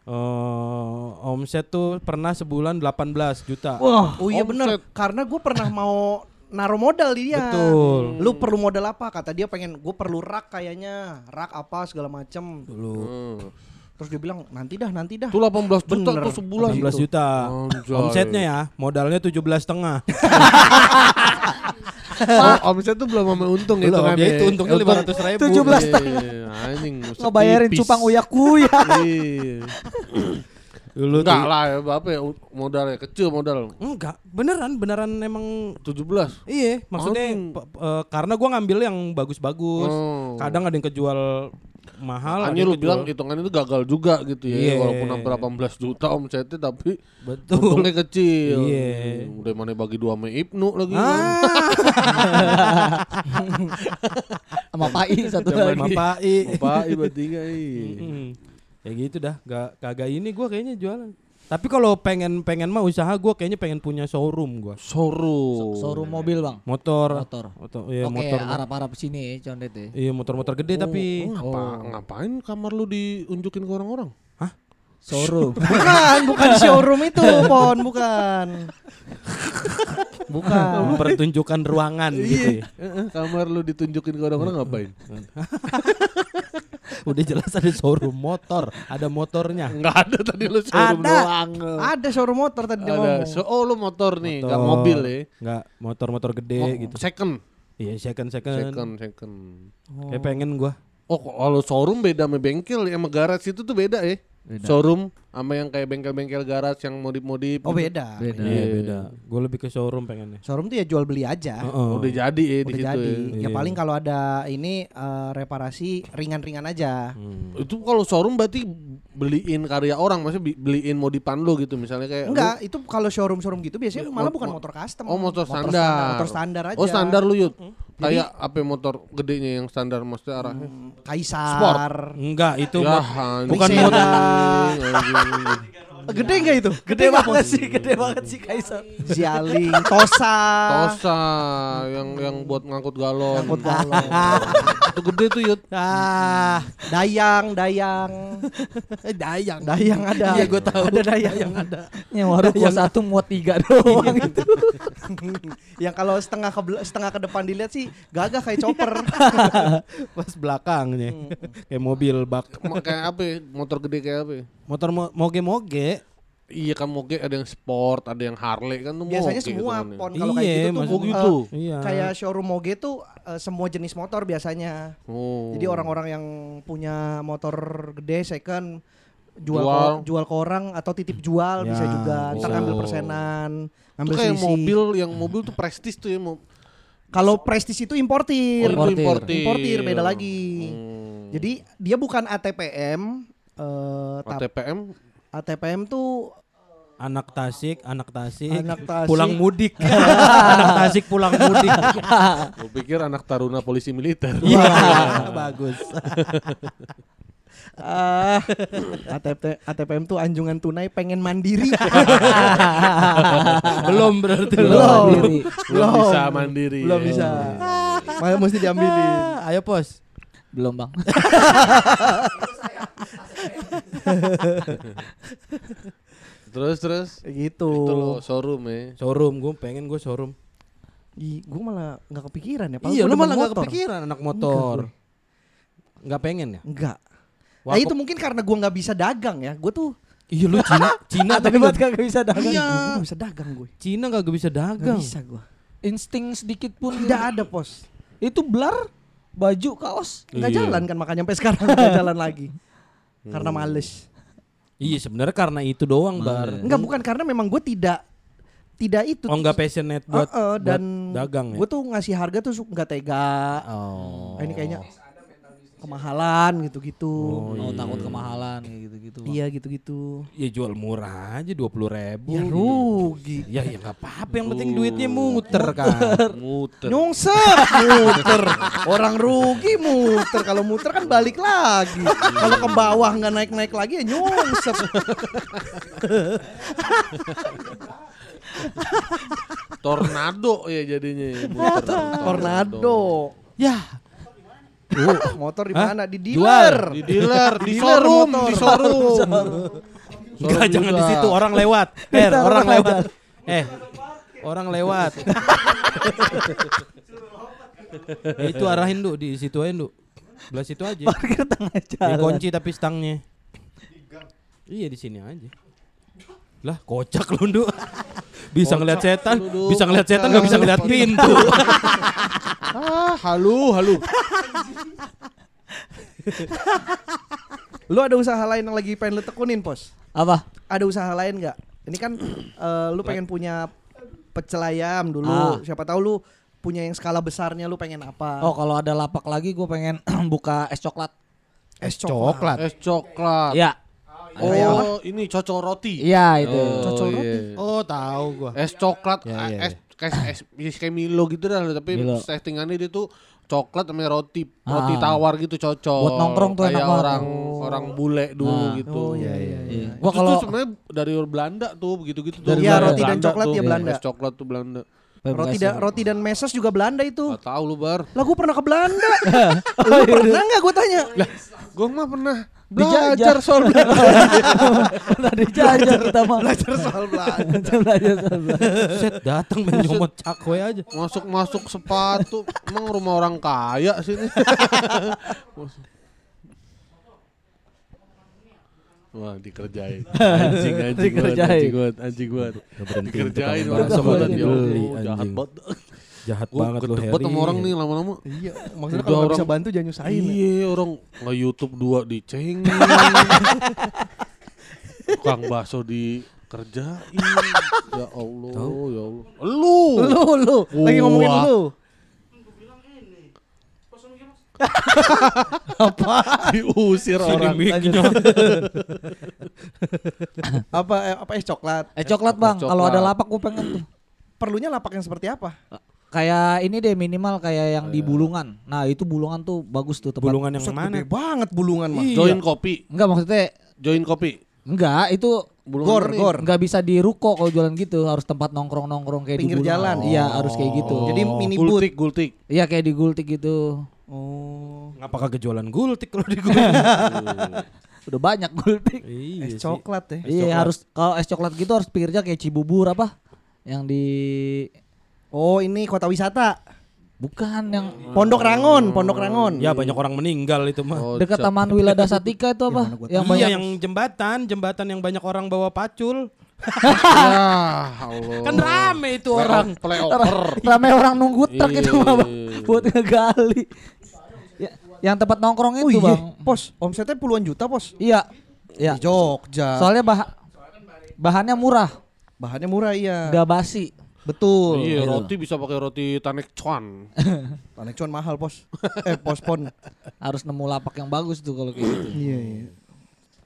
Eh, omset tuh pernah sebulan 18 juta. Wah, Oh iya benar, karena gue pernah mau naruh modal di dia. Betul. Lu perlu modal apa? Kata dia pengen gue perlu rak kayaknya, rak apa segala macem. Dulu Hmm. Terus dia bilang nanti dah, nanti dah. Itu 18 juta Bener. tuh sebulan. 18 juta. Anjay. Omsetnya ya, modalnya 17 setengah. Oh, omset tuh belum sama untung Belum, hitungannya. dia itu untungnya Untung- 500 ribu. 17 Iya, Anjing. ngebayarin cupang uyak kuya. Dulu Enggak lah ya, berapa ya modalnya kecil modal. Enggak, beneran, beneran emang 17. Iya, maksudnya eh, karena gua ngambil yang bagus-bagus. Oh. Kadang ada yang kejual mahal. Hanya lu bilang hitungan itu gagal juga gitu ya. Iya. Walaupun hampir 18 juta omsetnya tapi betul. untungnya kecil. Iya. Udah mana bagi dua sama Ibnu lagi. Ah, Sama Pai satu Zaman sama lagi. Pak I. Pak iba tiga iya. Mm-mm. Ya gitu dah, gak kagak ini gua kayaknya jualan. Tapi kalau pengen pengen mah usaha gua kayaknya pengen punya showroom gua. Showroom. Showroom mobil, Bang. Motor. Motor. Motor, iya Oke, motor. Arab-Arab sini condet ya. Iya motor-motor gede tapi Oh, ngapa, ngapain kamar lu diunjukin ke orang-orang? Showroom. Bukan, bukan showroom itu, Pon, bukan. Bukan. mempertunjukkan ruangan gitu ya. Heeh, kamar lu ditunjukin ke orang-orang ngapain? Udah jelas ada showroom motor, ada motornya. Enggak ada tadi lu showroom Ada. doang. Ada showroom motor tadi dia Ada. ngomong. So, oh lu motor nih, enggak mobil ya. Enggak, motor-motor gede Oh, gitu. Second. Iya, second second. Second, second. Kayak pengen gua. Oh, kalau showroom beda sama bengkel, ya sama garage itu tuh beda ya. Showroom sama yang kayak bengkel-bengkel garage yang modif-modif. Oh gitu. beda. Beda. Iya, beda. Gue lebih ke showroom pengennya. Showroom tuh ya jual beli aja. Heeh. Udah jadi ya di Udah situ. jadi. ya. Ya Iya. paling kalau ada ini eh, reparasi ringan-ringan aja. Hmm. Itu kalau showroom berarti beliin karya orang, maksudnya beliin modifan lu gitu misalnya kayak lu- Enggak, itu kalau showroom-showroom gitu biasanya malah Mo- bukan mo- motor custom. Oh motor standar. Motor standar aja. Oh standar lu yud. Kayak apa motor gedenya yang standar maksudnya arahnya? Hmm, Kaisar. Enggak, itu ya, bukan motor. Gede enggak itu? Gede banget sih, gede banget sih Kaisar. Zialing, Tosa. Tosa yang yang buat ngangkut galon. Angkut galon. Itu gede tuh yud. Ah, Dayang, Dayang. dayang. Dayang ada. Iya, gua tahu. Ada Dayang. Yang ada. Yang warung gua satu muat tiga doang itu. Yang kalau setengah ke setengah ke depan dilihat sih gagah kayak chopper. Pas belakangnya. kayak mobil bak. Kayak apa? ya? Motor gede kayak apa? ya? Motor mo- moge-moge. Iya kan moge ada yang sport, ada yang Harley kan tuh Biasanya moge semua hitungannya. pon kalau kayak Iya, gitu tuh eh, gitu. Iya. kayak showroom moge tuh eh, semua jenis motor biasanya. Oh. Jadi orang-orang yang punya motor gede second jual Jual. Ko, jual ke orang atau titip jual bisa Ya, juga. Ntar bisa. ngambil persenan, itu kayak mobil yang mobil tuh prestis tuh ya mau Kalau prestis itu importir. Oh, itu Importir. Importir beda lagi. Hmm. Jadi dia bukan ATPM eh tap- ATPM ATPM tuh anak Tasik, anak Tasik, Anak Tasik. pulang mudik. anak Tasik pulang mudik. Gue pikir anak taruna polisi militer. Iya, bagus. ah ATP, ATPM tuh anjungan tunai pengen mandiri. Belum berarti Belum. Mandiri. Belum bisa mandiri. Belum bisa. Malah mesti diambilin. Ah, Ayo pos. Belum, Bang. Terus terus gitu. itu lo showroom ya. Showroom, gue pengen gue showroom. Ih, gue malah nggak kepikiran ya. iya, lu malah gak motor. kepikiran anak motor. Nggak pengen ya? Enggak. Wah, Nah itu mungkin karena gue nggak bisa dagang ya. Gue tuh Iya lu Cina, Cina tapi buat nggak kagak bisa dagang. Iya. gue nggak bisa dagang gue. Cina gak bisa Gak dagang. bisa gue. Insting sedikit pun Tidak ada pos. Itu blar baju kaos. Nggak Iya. jalan kan makanya sampai sekarang nggak jalan lagi. Karena males. Iya sebenarnya karena itu doang bar. Enggak bukan karena memang gue tidak tidak itu. Oh nggak passionate buat, Heeh, buat dan dagang ya. gue tuh ngasih harga tuh nggak tega. Oh. Ah, Ini kayaknya kemahalan gitu-gitu. Oh, takut kemahalan kayak gitu-gitu. Iya gitu-gitu. Ya jual murah aja dua puluh ribu. Ya rugi. Ya ya nggak apa-apa yang penting duitnya muter kan. Muter. Nyungsep muter. Orang rugi muter. Kalau muter kan balik lagi. Kalau ke bawah nggak naik-naik lagi ya nyungsep. Tornado ya jadinya. ya, muter. Tornado. ya Uh, motor di mana? Di Jual. dealer. Di dealer, di showroom, di showroom. Enggak jangan di situ orang lewat. Eh orang lewat. Eh orang lewat. Itu arahin du di situ aja du. Belah situ aja. Parkir tengah Di jalan. kunci tapi stangnya. Iya di sini aja. Lah kocak lu du. Bisa ngeliat setan, bisa ngeliat setan nggak bisa ngeliat pintu. Ah, halu, halu. Lu ada usaha lain yang lagi pengen lu tekunin, Pos? Apa? Ada usaha lain nggak? Ini kan eh, lu pengen punya pecel ayam dulu. Ah. Siapa tahu lu punya yang skala besarnya lu pengen apa? Oh, kalau ada lapak lagi gue pengen buka es coklat. es Es coklat. Iya. Oh, ini cocok roti. Iya itu. Oh, Cocok iya. roti. Oh tahu gua. Es coklat, Ya, ah, ya, es kayak es, es kayak Milo gitu dah, tapi Milo. settingannya dia tuh coklat sama roti, roti Ah. tawar gitu cocok. Buat nongkrong tuh Kayak enak banget. orang orang bule dulu Nah. gitu. Oh iya iya. iya. Gua Terus kalau tuh sebenarnya dari Belanda tuh begitu-gitu tuh. Dari Iya, Belanda. roti dan coklat tuh. ya Belanda. Es coklat tuh Belanda. Roti dan roti dan meses juga Belanda itu. Gak tahu lu bar. Lah gue pernah ke Belanda. lu pernah nggak gue tanya? Gue mah pernah. Belajar soal Belanda. tadi jajan kita mah. Belajar soal Belanda. Belajar soal Belanda. Set datang main nyomot cakwe aja. Masuk-masuk sepatu. Emang rumah orang kaya sini. Wah dikerjain Anjing anjing Dikerjain. Anjing banget Anjing banget Dikerjain orang beli, Allah, Jahat anjing. banget Jahat Gue banget lu Harry. sama orang nih lama-lama Iya, maksudnya Udah kalau orang- bisa bantu jangan nyusahin. ya. Iya orang nge-youtube dua dicengin Tukang bakso dikerjain Ya Allah Ya Allah Lu Lu lu lagi ngomongin lu. Diusir Sini orang. Apa eh, apa es coklat? Eh coklat bang, Coklat. kalau ada lapak gue pengen tuh. Perlunya lapak yang seperti apa? Kayak ini deh minimal kayak yang di Bulungan. Nah itu Bulungan tuh bagus tuh tempat. Bulungan yang Buset, mana? Gede banget bulungan mah. Iya. Join kopi Enggak maksudnya Join kopi enggak itu Bulungan Gor, gor. enggak bisa di ruko kalau jualan gitu harus tempat nongkrong nongkrong kayak Pinggir di Bulungan. jalan. Iya harus kayak gitu. Jadi mini. Gultik Gultik Iya kayak di Gultik gitu. Oh. Ngapa kagak jualan gultik kalau di gultik? Udah banyak Gultik. iya Es sih. coklat ya. Iya harus kalau es coklat gitu harus pinggirnya kayak Cibubur apa? Yang di Oh, ini kota wisata. bukan yang Pondok Rangon, Pondok Rangon. Ya banyak orang meninggal itu mah. Oh, dekat Taman Wilada Satika itu apa? yang iya banyak yang jembatan, jembatan yang banyak orang bawa pacul. Ya Allah Kan rame itu orang. Playover ramai orang nunggu truk Iya. itu mah Bang, buat ngegali. Ya, yang tempat nongkrong Oh itu iya, bang. pos. Omsetnya puluhan juta, pos. Iya, iya. Di Jogja. Soalnya bah bahannya murah, Bahannya murah iya. nggak basi. Betul. Iya Gitu. roti bisa pakai roti tanek cuan Panek cuan mahal, pos. eh, pospon. Harus nemu lapak yang bagus tuh kalau kayak gitu. Iya, iya.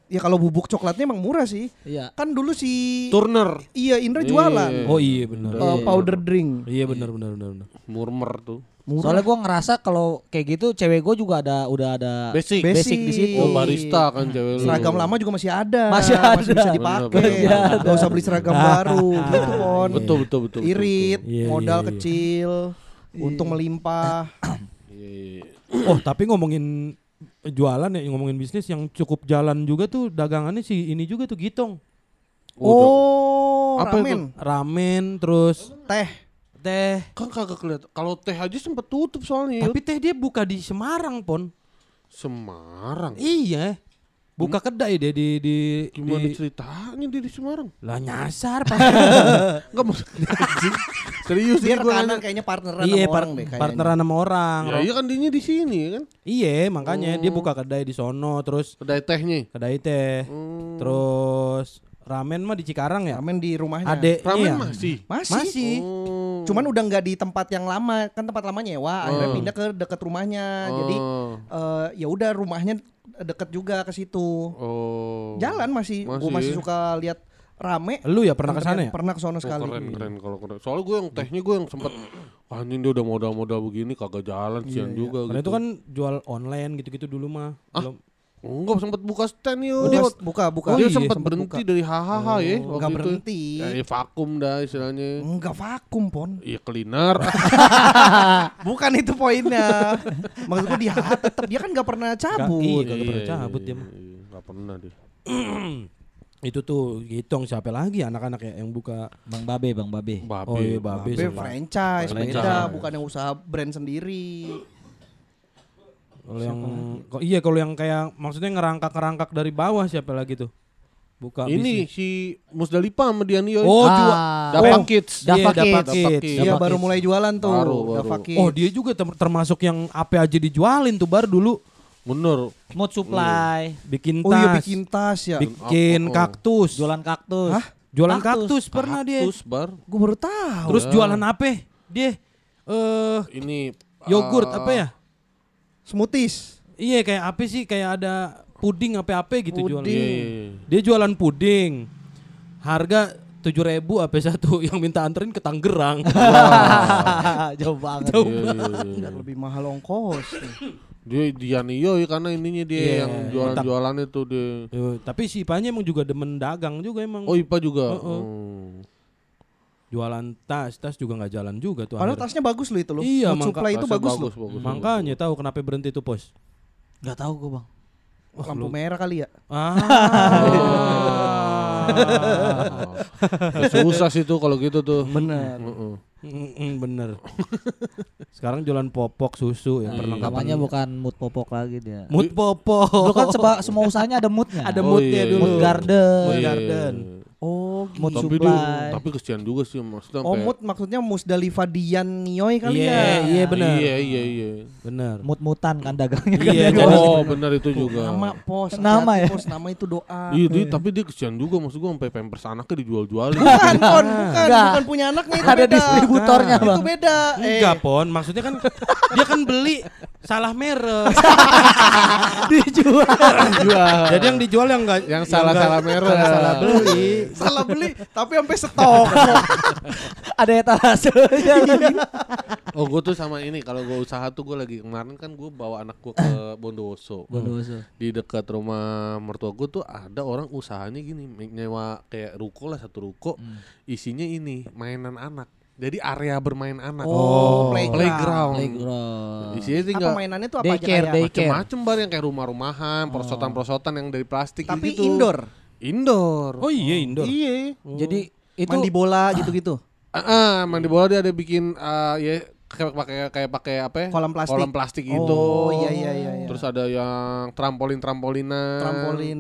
Ya kalau bubuk coklatnya emang murah sih. Iya. Kan dulu si Turner Iya, Indra jualan. Iya. Oh iya benar. Uh, powder drink. Iya benar benar benar. benar. Murmer tuh Soalnya gua ngerasa kalau kayak gitu cewek gua juga ada udah ada Basic Basic di situ. Oh barista kan cewek lu Seragam lama juga masih ada. Masih ada. bisa dipakai. Masih. Gak usah beli seragam baru gitu, Pon. Betul betul betul betul, Irit, Iya, modal iya, iya. kecil, untung melimpah. betul. Iya, iya. Oh tapi ngomongin jualan ya ngomongin bisnis yang cukup jalan juga tuh dagangannya si ini juga tuh Gitong. Oh, Apa ramen, Ramen terus teh. Teh. Kan kagak kelihatan Kalau teh aja sempet tutup soalnya Tapi teh dia buka di Semarang pon. Semarang Iya. Buka kedai dia di di, Gimana di ceritanya dia di Semarang? lah nyasar Pak. Enggak maksudnya anjing. Serius Dia rekanan kayaknya partneran Iya, sama par- orang deh kayaknya. partneran sama orang. Ya iya kan dinya di sini kan. Iya, makanya dia buka kedai di sono terus Kedai tehnya. kedai teh. Hmm. Terus ramen mah di Cikarang ya? Ramen di rumahnya. Adeknya. Ramen ya? masih. Masih. Masih. Oh. Cuman udah nggak di tempat yang lama, kan tempat lama nyewa, akhirnya Oh. pindah ke deket rumahnya. Jadi Oh. eh, ya udah rumahnya deket juga ke situ. Oh. Jalan masih, gue Masih. masih suka lihat rame. Lu ya pernah ke sana ya? Pernah ke sana Oh, sekali. keren keren kalau keren. Soalnya gue yang tehnya gue yang sempet "Wah, anjing dia udah modal-modal begini kagak jalan sian juga Karena gitu. itu kan jual online gitu-gitu dulu mah. Belum. Enggak sempet buka stand yuk. Buka, buka, buka. dia Oh, iya, sempet sempet berhenti buka. dari hahaha ya. Enggak itu. berhenti. Ya, ya, vakum dah istilahnya. Enggak vakum, Pon. Iya cleaner. Bukan itu poinnya. Maksud gue dia tetap dia kan nggak pernah cabut. Iya, kagak pernah cabut dia mah. Iya, Nggak pernah dia. Itu tuh Gitong siapa lagi anak-anak ya yang buka Bang Babe, Bang Babe. Babe. Oh iya Babe. Be, sama- franchise, Franchise. beda, bukan yang usaha brand sendiri. Kalau yang kok iya kalau yang kayak maksudnya ngerangkak-ngerangkak dari bawah siapa lagi tuh? Buka Ini bisnis. si Musdalifah sama Dianio. Oh, Ah. jual. Dapat Oh. kids. Dava Dava Kids. Kids. Dava Kids. Iya baru Kids. mulai jualan tuh. Baru, baru. Kids. Oh, dia juga termasuk yang apa aja dijualin tuh bar dulu. Bener. Mood supply, Bikin tas. Oh iya bikin tas ya. bikin Oh, oh. kaktus. jualan kaktus. Hah? Jualan kaktus. kaktus, pernah dia. Kaktus, bar. Gue baru tahu. Terus jualan apa? Dia eh Ini yogurt ah, apa ya? Smoothies. Iya kayak apa sih? Kayak ada puding apa-apa gitu jualan. Puding. Iya, iya, iya. Dia jualan puding. Harga tujuh ribu apa satu yang minta anterin ke Tangerang. Jauh banget. Jauh Iya, iya, iya. Lebih mahal ongkos. Dia Dianio ya karena ininya dia Iya, yang jualan-jualan itu dia. Yo, tapi si Ipanya emang juga demen dagang juga emang. Oh Ipa juga. Heeh. Hmm. Jualan tas, tas juga nggak jalan juga tuh. Padahal tasnya bagus loh itu loh. Iya, Mood mangka- supply itu Tasnya bagus, loh. bagus, Makanya tahu kenapa berhenti tuh pos. Gak tahu gue bang. Lampu merah kali ya. Ah. Ya, susah sih tuh kalau gitu tuh. Bener. Mm-mm, bener. Sekarang jualan popok susu ya perlengkapan. Namanya bukan mood popok lagi dia. Mood popok. Dulu kan seba, semua usahanya ada moodnya. Ada Oh, moodnya iya, dulu. mood garden. Mood Iya. Oh, Mood Tapi supply. dia, tapi kesian juga sih maksudnya Oh, mood maksudnya Musdalifah Dian Nioy kali Iya, ya. iya benar. Iya iya iya. Bener. Mood-mutan kan dagangnya. Iya, kan. jadi- Oh benar itu juga. Nama pos, Nama ya? Pos nama itu doa. Iya, dia, tapi dia kesian juga maksud gua sampai pampers anaknya dijual-jualin. Bukan, Pon, bukan, bukan punya anaknya itu Ada beda. distributornya Itu bang. beda. Eh, Enggak pon, maksudnya kan dia kan beli salah merek. Dijual. Jadi yang dijual yang enggak Yang salah-salah merek. salah beli. Salah beli, tapi sampai stok. ada etalasenya. Oh gue tuh sama ini kalau gue usaha tuh gue lagi kemarin kan gue bawa anak gue ke Bondowoso Bondowoso. di dekat rumah mertua gue tuh ada orang usahanya gini nyewa kayak ruko lah satu ruko isinya ini mainan anak jadi area bermain anak Oh, playground. playground, Playground. isinya Apa tinggal mainannya tuh apa aja Daycare, macem-macem bar yang kayak rumah-rumahan perosotan-perosotan yang dari plastik Tapi gitu indoor. Indoor Oh iya indoor. iya Jadi itu Mandi bola gitu-gitu. Ah, ah, mandi bola dia ada bikin ah, ya kayak pakai kayak pakai apa ya? Kolam plastik. Kolam plastik itu. Oh, iya, iya, iya, iya. Terus ada yang trampolin trampolinan. Trampolin.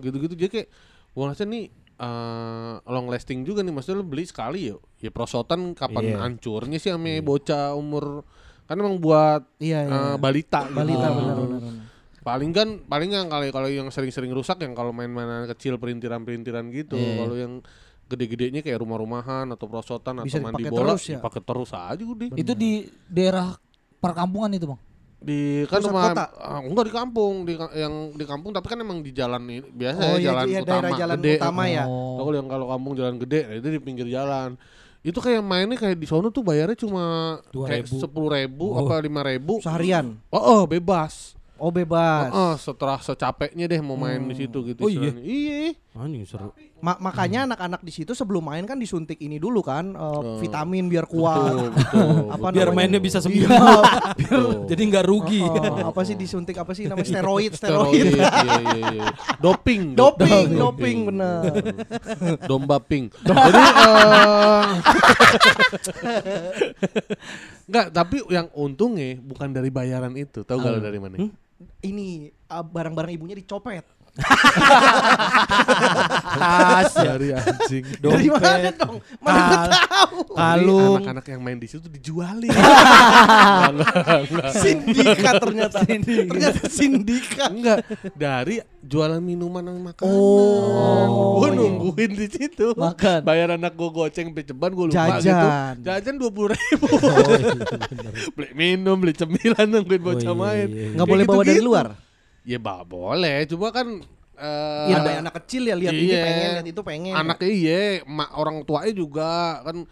gitu-gitu jadi kayak gua rasa nih eh, long lasting juga nih maksudnya lu beli sekali ya. Ya prosotan kapan Iya. hancurnya sih sama bocah umur kan emang buat Iya, iya. eh, balita Balita gitu. benar benar. benar. Paling kan paling kan kalau kalau yang sering-sering rusak yang kalau main-mainan kecil perintiran-perintiran gitu. Iya. Kalau yang gede-gedenya kayak rumah-rumahan atau prosotan Bisa atau mandi dipakai bola terus ya? dipakai terus aja udah. itu di daerah perkampungan itu bang. Di kan Pusat rumah kota? ah, enggak di kampung, di yang di kampung tapi kan emang di jalan ini biasa Oh ya iya, jalan iya, utama daerah jalan gede. utama ya. Oh. Kalau yang kalau kampung jalan gede, nah itu di pinggir jalan. Itu kayak mainnya kayak di sono tuh bayarnya cuma kayak ribu. sepuluh ribu Oh. apa lima ribu. Seharian. Oh, oh bebas. Oh bebas. Heeh, setelah secapeknya deh mau main di situ gitu. Oh, iya? Iya. Anjing seru. Ma- makanya anak-anak di situ sebelum main kan disuntik ini dulu kan eh, Oh. vitamin biar kuat. Betul, betul. Apa Biar mainnya bisa sembuh. betul. Jadi nggak rugi. Oh, apa sih disuntik apa sih namanya steroid Steroid, steroid. iya, iya, iya. Doping, Doping, doping, bener. Domba pink. Jadi eh Enggak, tapi yang untungnya bukan dari bayaran itu. Tahu gak lo dari mana? Ini ah, barang-barang ibunya dicopet. Tas, Dari anjing. Dari mana dong? Mana gue tahu. kalung. anak-anak yang main di situ dijualin. Sindikat ternyata. Ternyata sindikat. Enggak, dari jualan minuman dan makanan. Oh, gue iya. nungguin di situ. Makan. Bayar anak gue goceng sampai ceban gue lupa gitu. Jajan. Jajan dua puluh ribu. Oh, iya, beli minum, beli cemilan nungguin bocah iya, main. iya, iya. Nggak boleh bawa dari luar. Ya bah, boleh, cuma kan eh, Iya, ada anak kecil ya lihat ini Iya. pengen, lihat itu pengen. anaknya iya, mak orang tuanya juga kan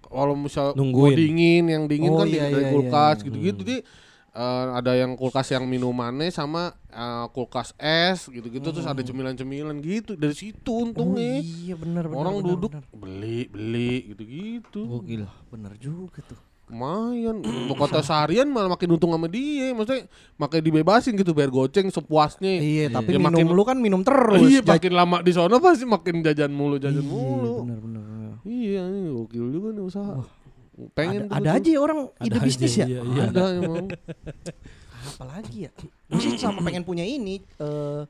kalau misal mau dingin, yang dingin Oh, kan iya, dari iya, kulkas iya. gitu-gitu. Jadi eh, ada yang kulkas yang minumannya sama eh, kulkas es gitu-gitu terus ada cemilan-cemilan gitu. Dari situ Oh, untungnya. iya benar benar. Orang benar, duduk benar. beli beli gitu-gitu. Gokil. Bener juga tuh. Lumayan. Pokoknya seharian malah makin untung sama dia. Maksudnya makin dibebasin gitu bayar goceng sepuasnya. Iya, tapi Ya, minum makin- lu kan minum terus. iya, Jaj- makin lama di sana pasti makin jajan mulu, jajan Iya, mulu. bener bener. bener. Iya, ini gokil juga nih usaha. Pengen Ada, ada aja orang ide Ada bisnis aja, ya. iya, iya. Ada emang. Apalagi ya. Gue sih sama pengen punya ini eh,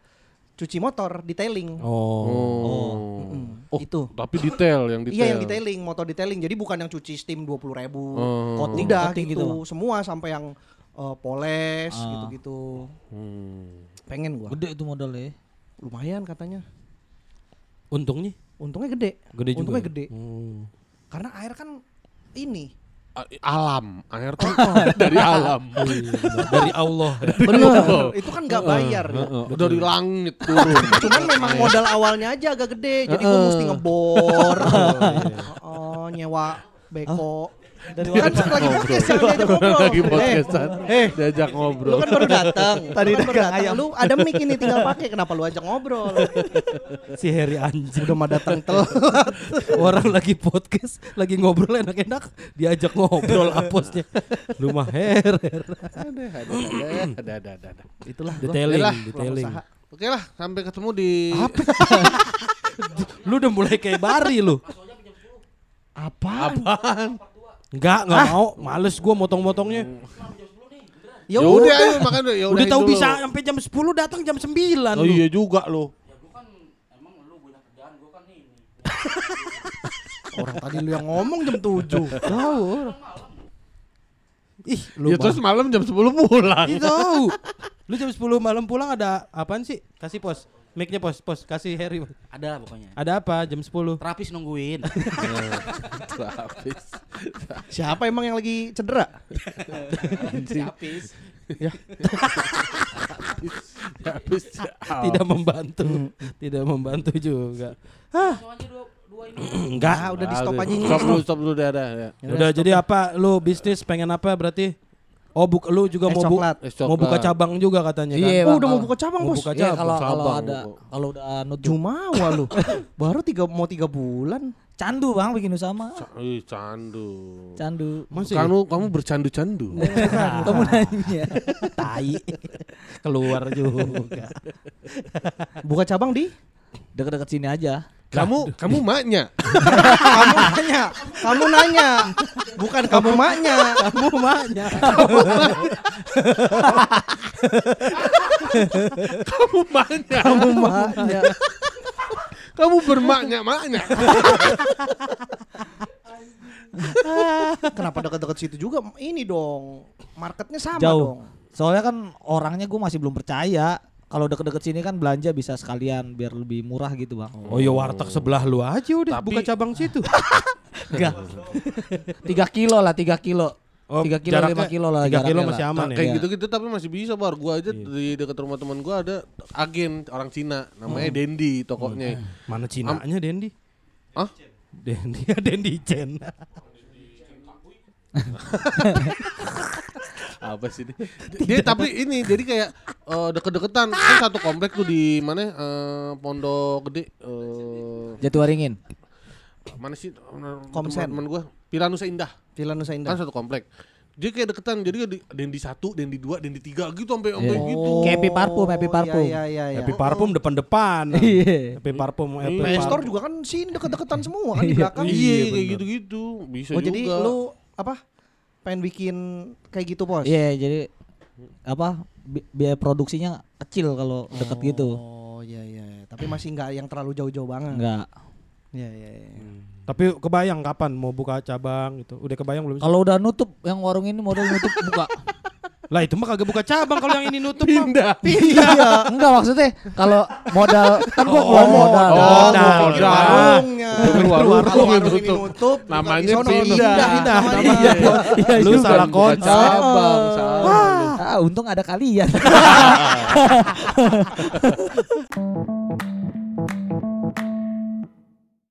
cuci motor detailing. Oh. Oh. Mm-mm. Oh, Itu. tapi detail yang detail. Iya yang detailing, motor detailing. Jadi bukan yang cuci steam dua puluh ribu. Oh. Coating, coating gitu, gitu, semua sampai yang eh, poles Ah. gitu-gitu. Hmm. Pengen gua. Gede itu modalnya. Lumayan katanya. Untungnya Untungnya gede. gede juga. Untungnya ya? gede. Hmm. Karena air kan ini. Alam, air tuh dari alam. Oh, iya, benar. Dari Allah. Bener. itu kan nggak bayar ya. Heeh, dari langit turun. Cuman memang modal awalnya aja agak gede. Jadi gua mesti ngebor. Oh, nyewa beko. Dari kan lagi podcast jangan diajak ngobrol. Lagi Eh, podcastan. Eh, Diajak Lu ngobrol. kan baru datang. Tadi Lu kan baru dagang datang. ayam. Lu ada mic ini tinggal pakai. Kenapa lu ajak ngobrol? Si Harry anjing. Udah mah datang telat. Orang lagi podcast, lagi ngobrol enak-enak, diajak ngobrol aposnya. Lu mah Her. Ada, ada, ada, ada, ada, ada, ada. Itulah. Detailing, Yalah, detailing. Oke lah, sampai ketemu di Lu udah mulai kayak Bari lu. Apaan? apaan? Enggak, enggak mau. Males gua motong-motongnya. Ya Ya udah, udah. ayo makan dulu. Ya Udah tahu dulu. bisa sampai jam 10 datang jam 9 Oh lu. iya juga lo. Orang tadi lu yang ngomong jam 7. Tahu. Ih, lu Ya terus malam jam 10 pulang. Itu. Lu jam 10 malam pulang ada apaan sih? Kasih pos. Mic-nya pos, pos. Kasih Harry. Ada pokoknya. Ada apa jam 10? Terapis nungguin. Habis. Siapa emang yang lagi cedera? Terapis. Habis. Tidak membantu. Tidak membantu juga. Soalnya dua dua ini. Enggak. Ah, udah di stop aja ini. Stop dulu, stop dulu dah, dah. ya. Udah jadi apa lu bisnis pengen apa berarti? Oh, buk lu juga Es mau bu- coklat. Es mau buka cabang juga katanya kan? Iya, Oh, Bang, udah mau kalau- buka cabang, mau Bos. buka Iya, cabang. kalau kalau cabang, ada kalau udah nutup Jumawa lu. Baru tiga mau tiga bulan. candu Bang bikin usaha mah. Ih, candu. Candu. Masih Kamu kamu bercandu-candu. Kamu nanya. tai. Keluar juga. Buka cabang di? Deket-deket sini aja. Kamu kamu maknya. kamu nanya. Kamu nanya. Bukan kamu maknya. Kamu maknya. Kamu maknya. Kamu maknya. Kamu bermaknya maknya. Kenapa dekat-dekat situ juga? Ini dong. Marketnya sama Jauh. dong. Soalnya kan orangnya gue masih belum percaya. Kalau deket-deket sini kan belanja bisa sekalian biar lebih murah gitu bang. Oh ya warteg sebelah lu aja udah Tapi- buka cabang situ. Enggak. Tiga kilo lah, tiga kilo. Oh, Tiga kilo, jaraknya lima kilo lah. tiga kilo masih lah. aman ya. Kayak Iya. gitu-gitu tapi masih bisa bar. Gua aja di dekat rumah teman gua ada agen orang Cina namanya Dendi tokonya. Mana Cinanya Dendi? Hah? Dendi, Dendi Chen. Apa sih dia? Dia tapi ini jadi kayak eh, deket-deketan kan satu komplek tuh di mana eh, Pondok Gede eh Jatiwaringin. mana sih Komsen. teman gua Piranusa Indah Villa Nusa kan Indah. satu komplek. Dia kayak deketan jadi di Dendi satu, Dendi dua, Dendi tiga gitu sampai sampai Iya. gitu. Kayak Happy Parfum, Happy Parfum. Iya, iya, iya. Happy Parfum depan-depan. Iya. Happy Parfum, Happy Play Store Parfum. juga kan sini deket-deketan semua kan di belakang. Iya kayak gitu-gitu bisa Oh juga. jadi lu apa? Pengen bikin kayak gitu bos? Iya, jadi apa bi- biaya produksinya kecil kalau deket gitu. Oh, Oh iya iya, iya. tapi masih nggak yang terlalu jauh-jauh banget. Enggak. Iya iya. iya. Tapi kebayang kapan mau buka cabang gitu? Udah kebayang belum? sih? Kalau udah nutup yang warung ini model nutup buka. Lah itu mah kagak buka cabang kalau yang ini nutup mah. Pindah. Iya. Enggak maksudnya kalau modal kan gua Oh, keluar modal. oh, modal. modal. Bikin warungnya. Bikin warung Kalau warung yang ini nutup, Namanya pindah. Pindah, Pindah namanya. namanya. Lu salah konsep. cabang, salah. Ah, untung ada kalian.